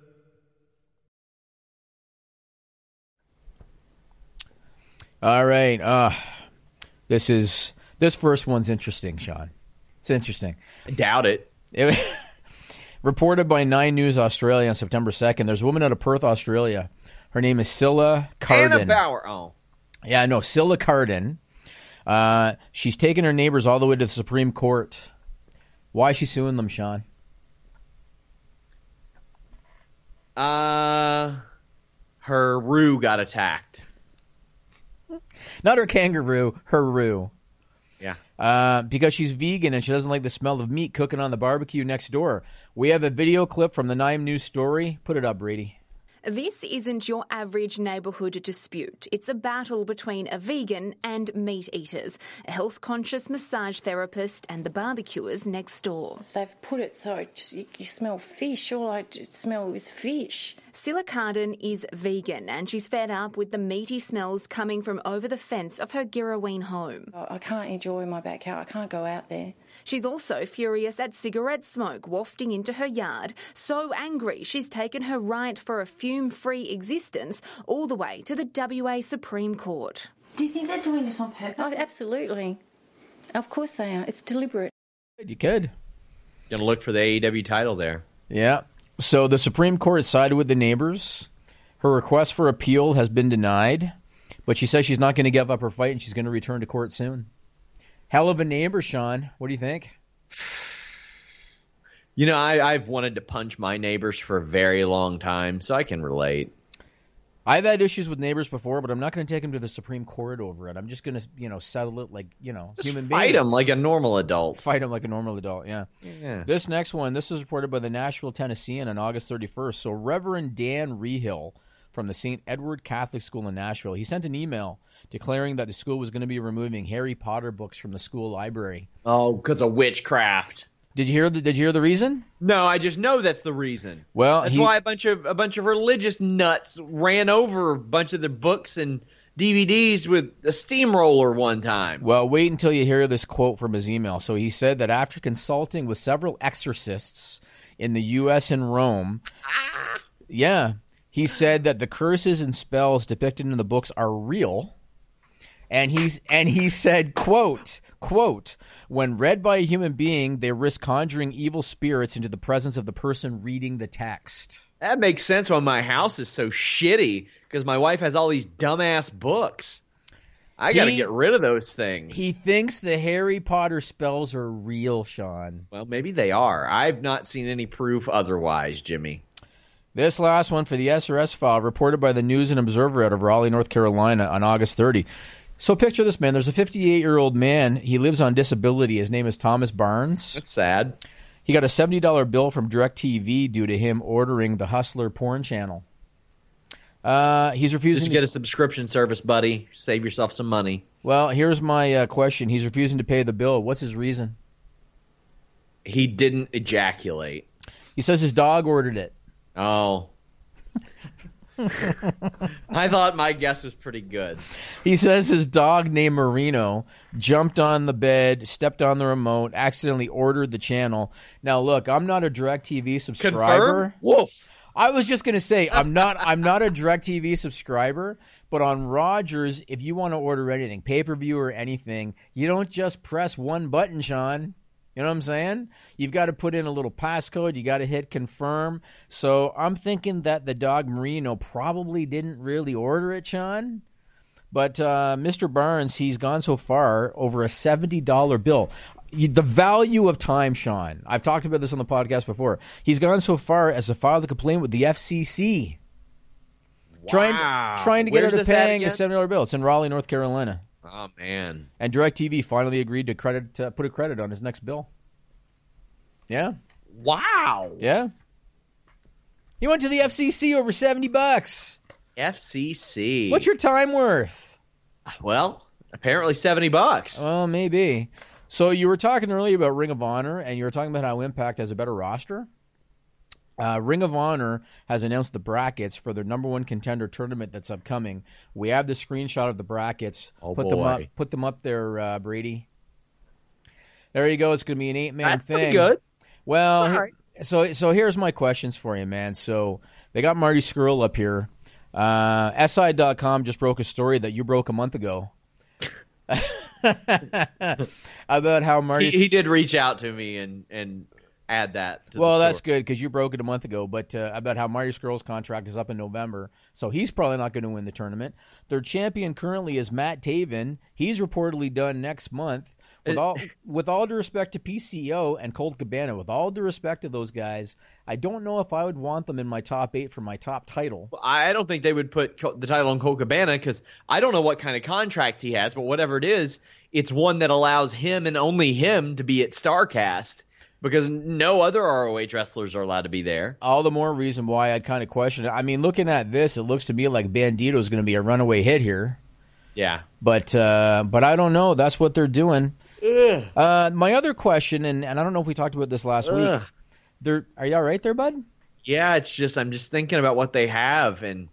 All right. Uh, this is this first one's interesting, Sean. It's interesting. I doubt it. It- (laughs) reported by Nine News Australia on September second. There's a woman out of Perth, Australia. Her name is Cilla Carden. Anna Bauer. Oh, Yeah, no, Cilla Carden. Uh, she's taken her neighbors all the way to the Supreme Court. Why is she suing them, Sean? uh, her Rue got attacked. Not her kangaroo, her roo. Yeah. Uh, because she's vegan and she doesn't like the smell of meat cooking on the barbecue next door. We have a video clip from the Nine News story. Put it up, Brady. This isn't your average neighbourhood dispute. It's a battle between a vegan and meat eaters, a health conscious massage therapist, and the barbecuers next door. They've put it so it just, you, you smell fish. All I smell is fish. Cilla Carden is vegan and she's fed up with the meaty smells coming from over the fence of her Girrawheen home. I I can't enjoy my backyard. I can't go out there. She's also furious at cigarette smoke wafting into her yard, so angry she's taken her right for a fume free existence all the way to the WA Supreme Court. Do you think they're doing this on purpose? Oh, absolutely. Of course they are. It's deliberate. You could. Gonna look for the AEW title there. Yeah. So the Supreme Court has sided with the neighbors. Her request for appeal has been denied, but she says she's not going to give up her fight and she's going to return to court soon. Hell of a neighbor, Sean. What do you think? You know, I, I've wanted to punch my neighbors for a very long time, so I can relate. I've had issues with neighbors before, but I'm not going to take them to the Supreme Court over it. I'm just going to, you know, settle it like, you know, Just human fight beings. them like a normal adult. Fight them like a normal adult, yeah. Yeah. This next one, this is reported by the Nashville Tennessean on August 31st. So Reverend Dan Reehil from the St. Edward Catholic School in Nashville, he sent an email declaring that the school was going to be removing Harry Potter books from the school library. Oh, because of witchcraft. Did you hear the Did you hear the reason? No, I just know that's the reason. Well, That's he- why a bunch of a bunch of religious nuts ran over a bunch of their books and DVDs with a steamroller one time. Well, wait until you hear this quote from his email. So he said that after consulting with several exorcists in the U.S. and Rome, yeah, he said that the curses and spells depicted in the books are real. And he's and he said, quote, quote, when read by a human being, they risk conjuring evil spirits into the presence of the person reading the text. That makes sense why my house is so shitty because my wife has all these dumbass books. I got to get rid of those things. He thinks the Harry Potter spells are real, Sean. well, maybe they are. I've not seen any proof otherwise, Jimmy. This last one for the SRS file reported by the News and Observer out of Raleigh, North Carolina on August 30. So picture this man. There's a 58 year old man. He lives on disability. His name is Thomas Barnes. That's sad. He got a $70 bill from DirecTV due to him ordering the Hustler porn channel. Uh, he's refusing Just to get a subscription service, buddy. Save yourself some money. Well, here's my uh, question. He's refusing to pay the bill. What's his reason? He didn't ejaculate. He says his dog ordered it. Oh. (laughs) I thought my guess was pretty good. He says his dog named Marino jumped on the bed, stepped on the remote, accidentally ordered the channel. Now, look, I'm not a DirecTV subscriber. Confirm? Woof. I was just gonna say I'm not I'm not a DirecTV subscriber, but on Rogers, if you want to order anything, pay per view or anything, you don't just press one button, Sean. You know what I'm saying? You've got to put in a little passcode. You got to hit confirm. So I'm thinking that the dog Marino probably didn't really order it, Sean. But uh, Mr. Barnes, he's gone so far over a seventy dollar bill. You- The value of time, Sean. I've talked about this on the podcast before. He's gone so far as to file the complaint with the FCC, trying Wow. trying to get Where's of this paying a seventy dollar bill. It's in Raleigh, North Carolina. Oh man. And DirecTV finally agreed to credit uh, put a credit on his next bill. Yeah, Wow. yeah. He went to the FCC over seventy bucks. FCC. What's your time worth? Well, apparently seventy bucks. Well, maybe. So you were talking earlier about Ring of Honor, and you were talking about how Impact has a better roster. Uh, Ring of Honor has announced the brackets for their number one contender tournament that's upcoming. We have the screenshot of the brackets. Oh, put them up. Put them up there, uh, Brady. There you go. It's going to be an eight man That's thing. pretty good. Well, All right. so so here's my questions for you, man. So they got Marty Scurll up here. Uh, SI.com just broke a story that you broke a month ago (laughs) about how Marty. He, he did reach out to me and and add that. To well, that's story. good because you broke it a month ago. But uh, about how Marty Scurll's contract is up in November, so he's probably not going to win the tournament. Their champion currently is Matt Taven. He's reportedly done next month. With all (laughs) with all due respect to PCO and Colt Cabana, with all due respect to those guys, I don't know if I would want them in my top eight for my top title. I don't think they would put the title on Colt Cabana because I don't know what kind of contract he has, but whatever it is, it's one that allows him and only him to be at Starcast because no other ROH wrestlers are allowed to be there. All the more reason why I'd kind of question it. I mean, looking at this, it looks to me like Bandito is going to be a runaway hit here. Yeah. But uh, but I don't know. That's what they're doing. Uh, my other question, and, and I don't know if we talked about this last Ugh. week. They're, are you all right there, bud? Yeah, it's just I'm just thinking about what they have and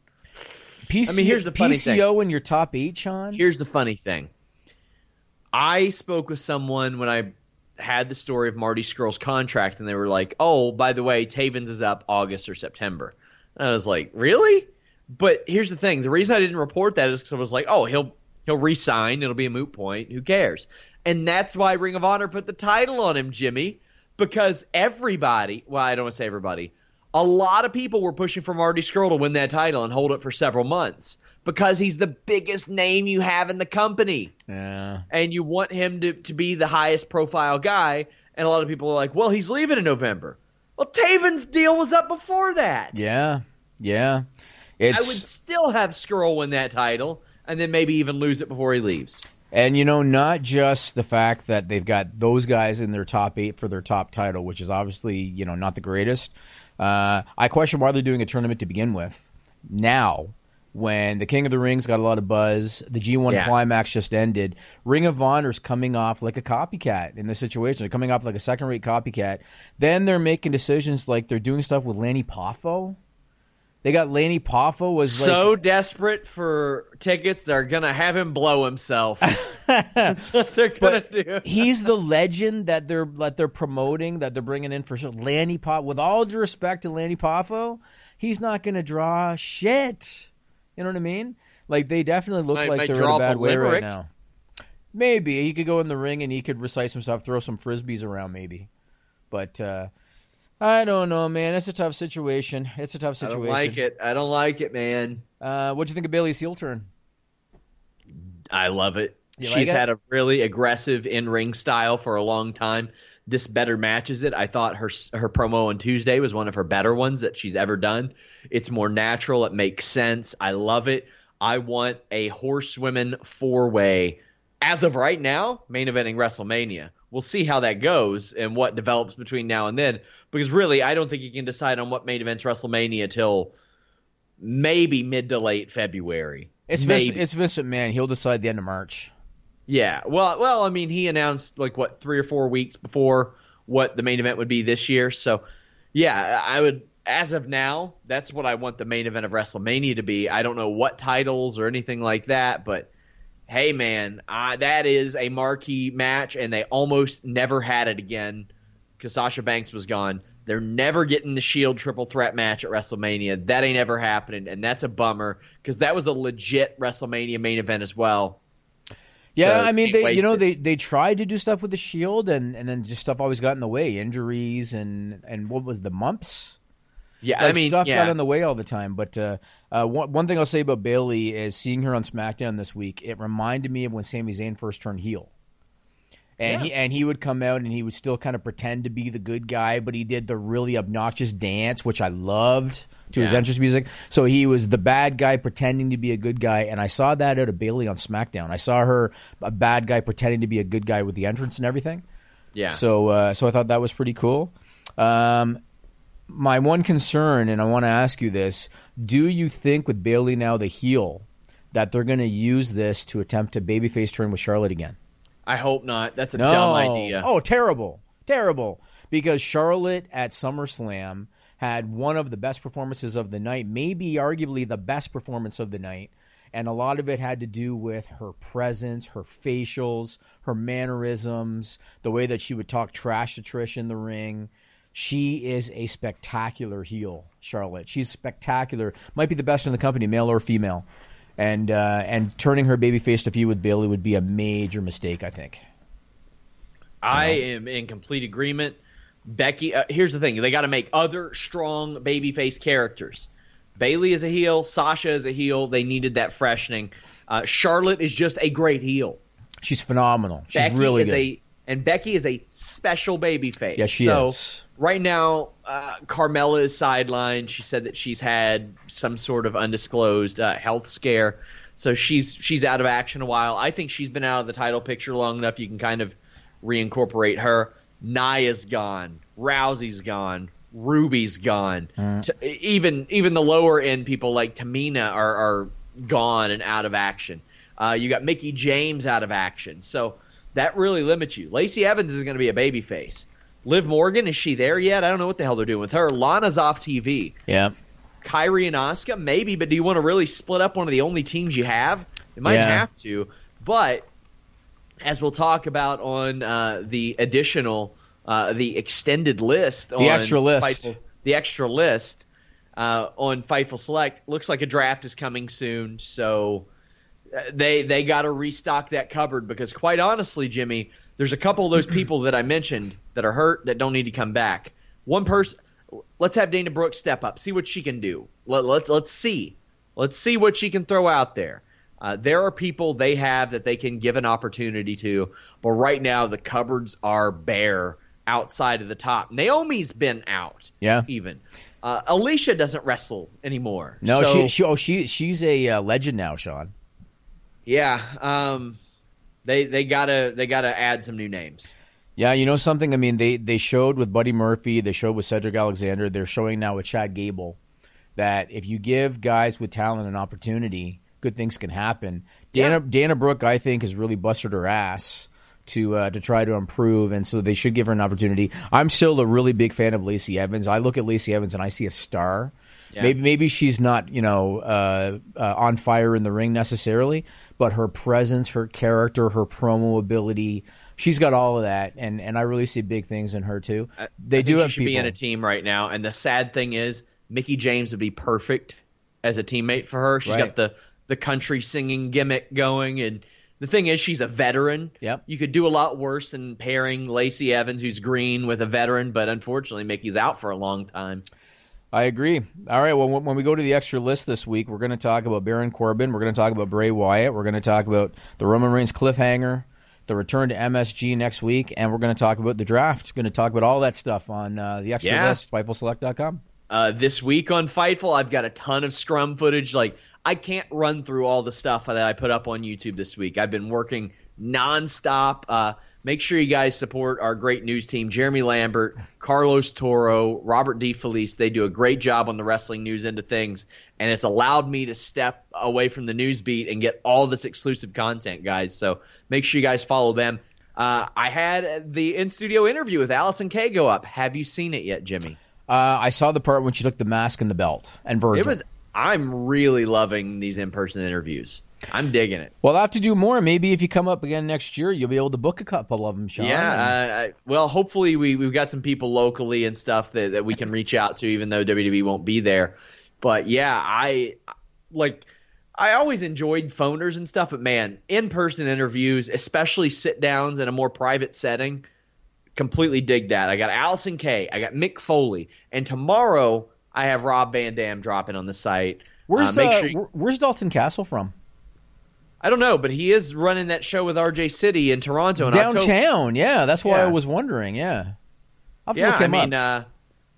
PC, I mean, here's the funny PCO thing. in your top eight, Sean. Here's the funny thing. I spoke with someone when I had the story of Marty Scurll's contract, and they were like, "Oh, by the way, Taven's is up August or September." And I was like, "Really?" But here's the thing: the reason I didn't report that is because I was like, "Oh, he'll he'll resign. It'll be a moot point. Who cares?" And that's why Ring of Honor put the title on him, Jimmy, because everybody, well, I don't want to say everybody, a lot of people were pushing for Marty Scurll to win that title and hold it for several months because he's the biggest name you have in the company Yeah. and you want him to, to be the highest profile guy. And a lot of people are like, well, he's leaving in November. Well, Taven's deal was up before that. Yeah. Yeah. It's, I would still have Scurll win that title and then maybe even lose it before he leaves. And you know, not just the fact that they've got those guys in their top eight for their top title, which is obviously you know not the greatest. Uh, I question why they're doing a tournament to begin with. Now, when the King of the Rings got a lot of buzz, the G1 Yeah. climax just ended. Ring of Honor's coming off like a copycat in this situation. They're coming off like a second-rate copycat. Then they're making decisions like they're doing stuff with Lanny Poffo. They got Lanny Poffo was like, so desperate for tickets, they're going to have him blow himself. (laughs) That's what they're going to do. he's the legend that they're that they're promoting that they're bringing in for sure. Lanny Poffo. With all due respect to Lanny Poffo, he's not going to draw shit. You know what I mean? Like they definitely look Might- like might they're in a bad a way right now. Maybe he could go in the ring and he could recite some stuff, throw some frisbees around, maybe. But uh, I don't know, man. It's a tough situation. It's a tough situation. I don't like it. I don't like it, man. Uh, what do you think of Bayley's heel turn? I love it. You She's like it? had a really aggressive in ring style for a long time. This better matches it. I thought her her promo on Tuesday was one of her better ones that she's ever done. It's more natural. It makes sense. I love it. I want a horsewomen four way. As of right now, main eventing WrestleMania. We'll see how that goes and what develops between now and then. Because really, I don't think you can decide on what main events WrestleMania till maybe mid to late February. It's. Vincent, it's Vincent Man. He'll decide the end of March. Yeah. Well, well, I mean, he announced like what three or four weeks before what the main event would be this year. So, yeah, I would. As of now, that's what I want the main event of WrestleMania to be. I don't know what titles or anything like that, but hey, man, uh, that is a marquee match, and they almost never had it again because Sasha Banks was gone. They're never getting the Shield triple threat match at WrestleMania. That ain't ever happening, and that's a bummer because that was a legit WrestleMania main event as well. Yeah, So, I mean, they you know they they tried to do stuff with the Shield, and and then just stuff always got in the way, injuries and and what was the mumps. Yeah, like I mean, stuff yeah. got in the way all the time. But uh, uh, one, one thing I'll say about Bayley is seeing her on SmackDown this week. It reminded me of when Sami Zayn first turned heel, and he and he would come out and he would still kind of pretend to be the good guy, but he did the really obnoxious dance, which I loved to his entrance music. So he was the bad guy pretending to be a good guy, and I saw that out of Bayley on SmackDown. I saw her a bad guy pretending to be a good guy with the entrance and everything. Yeah. So uh, so I thought that was pretty cool. Um, my one concern, and I want to ask you this: Do you think with Bayley now the heel that they're going to use this to attempt a babyface turn with Charlotte again? I hope not. That's a No. dumb idea. Oh, terrible, terrible. Because Charlotte at SummerSlam had one of the best performances of the night, maybe arguably the best performance of the night. And a lot of it had to do with her presence, her facials, her mannerisms, the way that she would talk trash to Trish in the ring. She is a spectacular heel, Charlotte. She's spectacular. Might be the best in the company, male or female. And uh, and turning her babyface to feud with Bayley would be a major mistake, I think. I am in complete agreement. Becky, uh, here's the thing: they got to make other strong babyface characters. Bayley is a heel. Sasha is a heel. They needed that freshening. Uh, Charlotte is just a great heel. She's phenomenal. She's Becky really is good. a and Becky is a special babyface. Yeah, she so, is. Right now, uh, Carmella is sidelined. She said that she's had some sort of undisclosed uh, health scare, so she's she's out of action a while. I think she's been out of the title picture long enough. You can kind of reincorporate her. Nia's gone. Rousey's gone. Ruby's gone. T- even even the lower end people like Tamina are, are gone and out of action. Uh, you got Mickie James out of action. So that really limits you. Lacey Evans is going to be a babyface. Liv Morgan, is she there yet? I don't know what the hell they're doing with her. Lana's off TV. Yeah. Kairi and Asuka, maybe, but do you want to really split up one of the only teams you have? You might Yeah. have to. But as we'll talk about on uh, the additional, uh, the extended list, The on extra list. Fightful- the extra list uh, on Fightful Select, looks like a draft is coming soon. So uh, they they got to restock that cupboard because, quite honestly, Jimmy, there's a couple of those people that I mentioned that are hurt that don't need to come back. One person, let's have Dana Brooks step up, see what she can do. Let, let, let's see. Let's see what she can throw out there. Uh, there are people they have that they can give an opportunity to, but right now the cupboards are bare outside of the top. Naomi's been out, Yeah. even. Uh, Alicia doesn't wrestle anymore. No, so, she, she oh she she's a uh, legend now, Sean. yeah. Um, they they gotta they gotta add some new names. Yeah, you know something. I mean, they they showed with Buddy Murphy, they showed with Cedric Alexander, they're showing now with Chad Gable that if you give guys with talent an opportunity, good things can happen. Dana Dana Brooke, I think, has really busted her ass to uh, to try to improve, and so they should give her an opportunity. I'm still a really big fan of Lacey Evans. I look at Lacey Evans and I see a star. Yeah. Maybe maybe she's not you know uh, uh, on fire in the ring necessarily, but her presence, her character, her promo ability, she's got all of that, and and I really see big things in her too. They I do have she should be people. in a team right now, and the sad thing is, Mickie James would be perfect as a teammate for her. She's Right. got the the country singing gimmick going, and the thing is, she's a veteran. Yep. You could do a lot worse than pairing Lacey Evans, who's green, with a veteran, but unfortunately, Mickie's out for a long time. I agree. All right. Well, when when we go to the extra list this week, we're going to talk about Baron Corbin. We're going to talk about Bray Wyatt. We're going to talk about the Roman Reigns cliffhanger, the return to MSG next week, and we're going to talk about the draft. We're Going to talk about all that stuff on uh, the extra Yeah. list, FightfulSelect.com. Uh, this week on Fightful, I've got a ton of scrum footage. Like I can't run through all the stuff that I put up on YouTube this week. I've been working nonstop. Uh, make sure you guys support our great news team: Jeremy Lambert, Carlos Toro, Robert DeFelice. They do a great job on the wrestling news end of things, and it's allowed me to step away from the news beat and get all this exclusive content, guys. So make sure you guys follow them. Uh, I had the in studio interview with Allysin Kay go up. Have you seen it yet, Jimmy? Uh, I saw the part when she took the mask and the belt and Virgil. It was. I'm really loving these in-person interviews. I'm digging it. well, I'll have to do more. Maybe if you come up again next year, you'll be able to book a couple of them, Sean. Yeah. Uh, well, hopefully we we've got some people locally and stuff that, that we can reach out to, even though WWE won't be there. But yeah, I like. I always enjoyed phoners and stuff, but man, in-person interviews, especially sit-downs in a more private setting, completely dig that. I got Allysin Kay, I got Mick Foley, and tomorrow I have Rob Van Dam dropping on the site. Where's uh, uh, sure you- Where's Dalton Castle from? I don't know, but he is running that show with RJ City in Toronto in October. Downtown. Yeah, that's why I was wondering. Yeah. I'll Yeah, I mean, uh,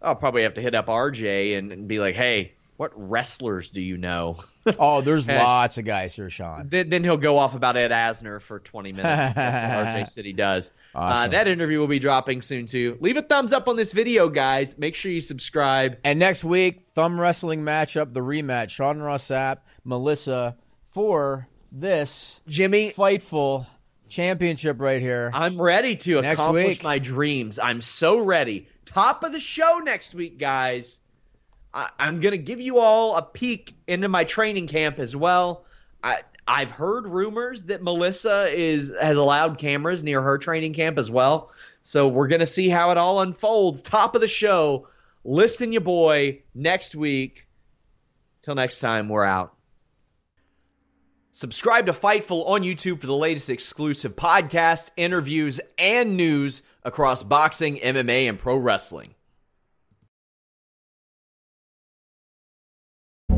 I'll probably have to hit up RJ and, and be like, "Hey, what wrestlers do you know?" (laughs) oh, there's lots of guys here, Sean. then, then he'll go off about Ed Asner for 20 minutes. That's what (laughs) RJ City does. Uh, that interview will be dropping soon too. Leave a thumbs up on this video, guys. Make sure you subscribe. And next week, thumb wrestling matchup, the rematch, Sean Ross Sapp, Melissa for this Jimmy Fightful championship right here. I'm ready to Next accomplish week. my dreams. I'm so ready. Top of the show next week, guys. I, I'm gonna give you all a peek into my training camp as well. I I've heard rumors that Melissa is has allowed cameras near her training camp as well. So we're gonna see how it all unfolds. Top of the show. Listen, you boy. Next week. Till next time, we're out. Subscribe to Fightful on YouTube for the latest exclusive podcasts, interviews, and news across boxing, MMA, and pro wrestling.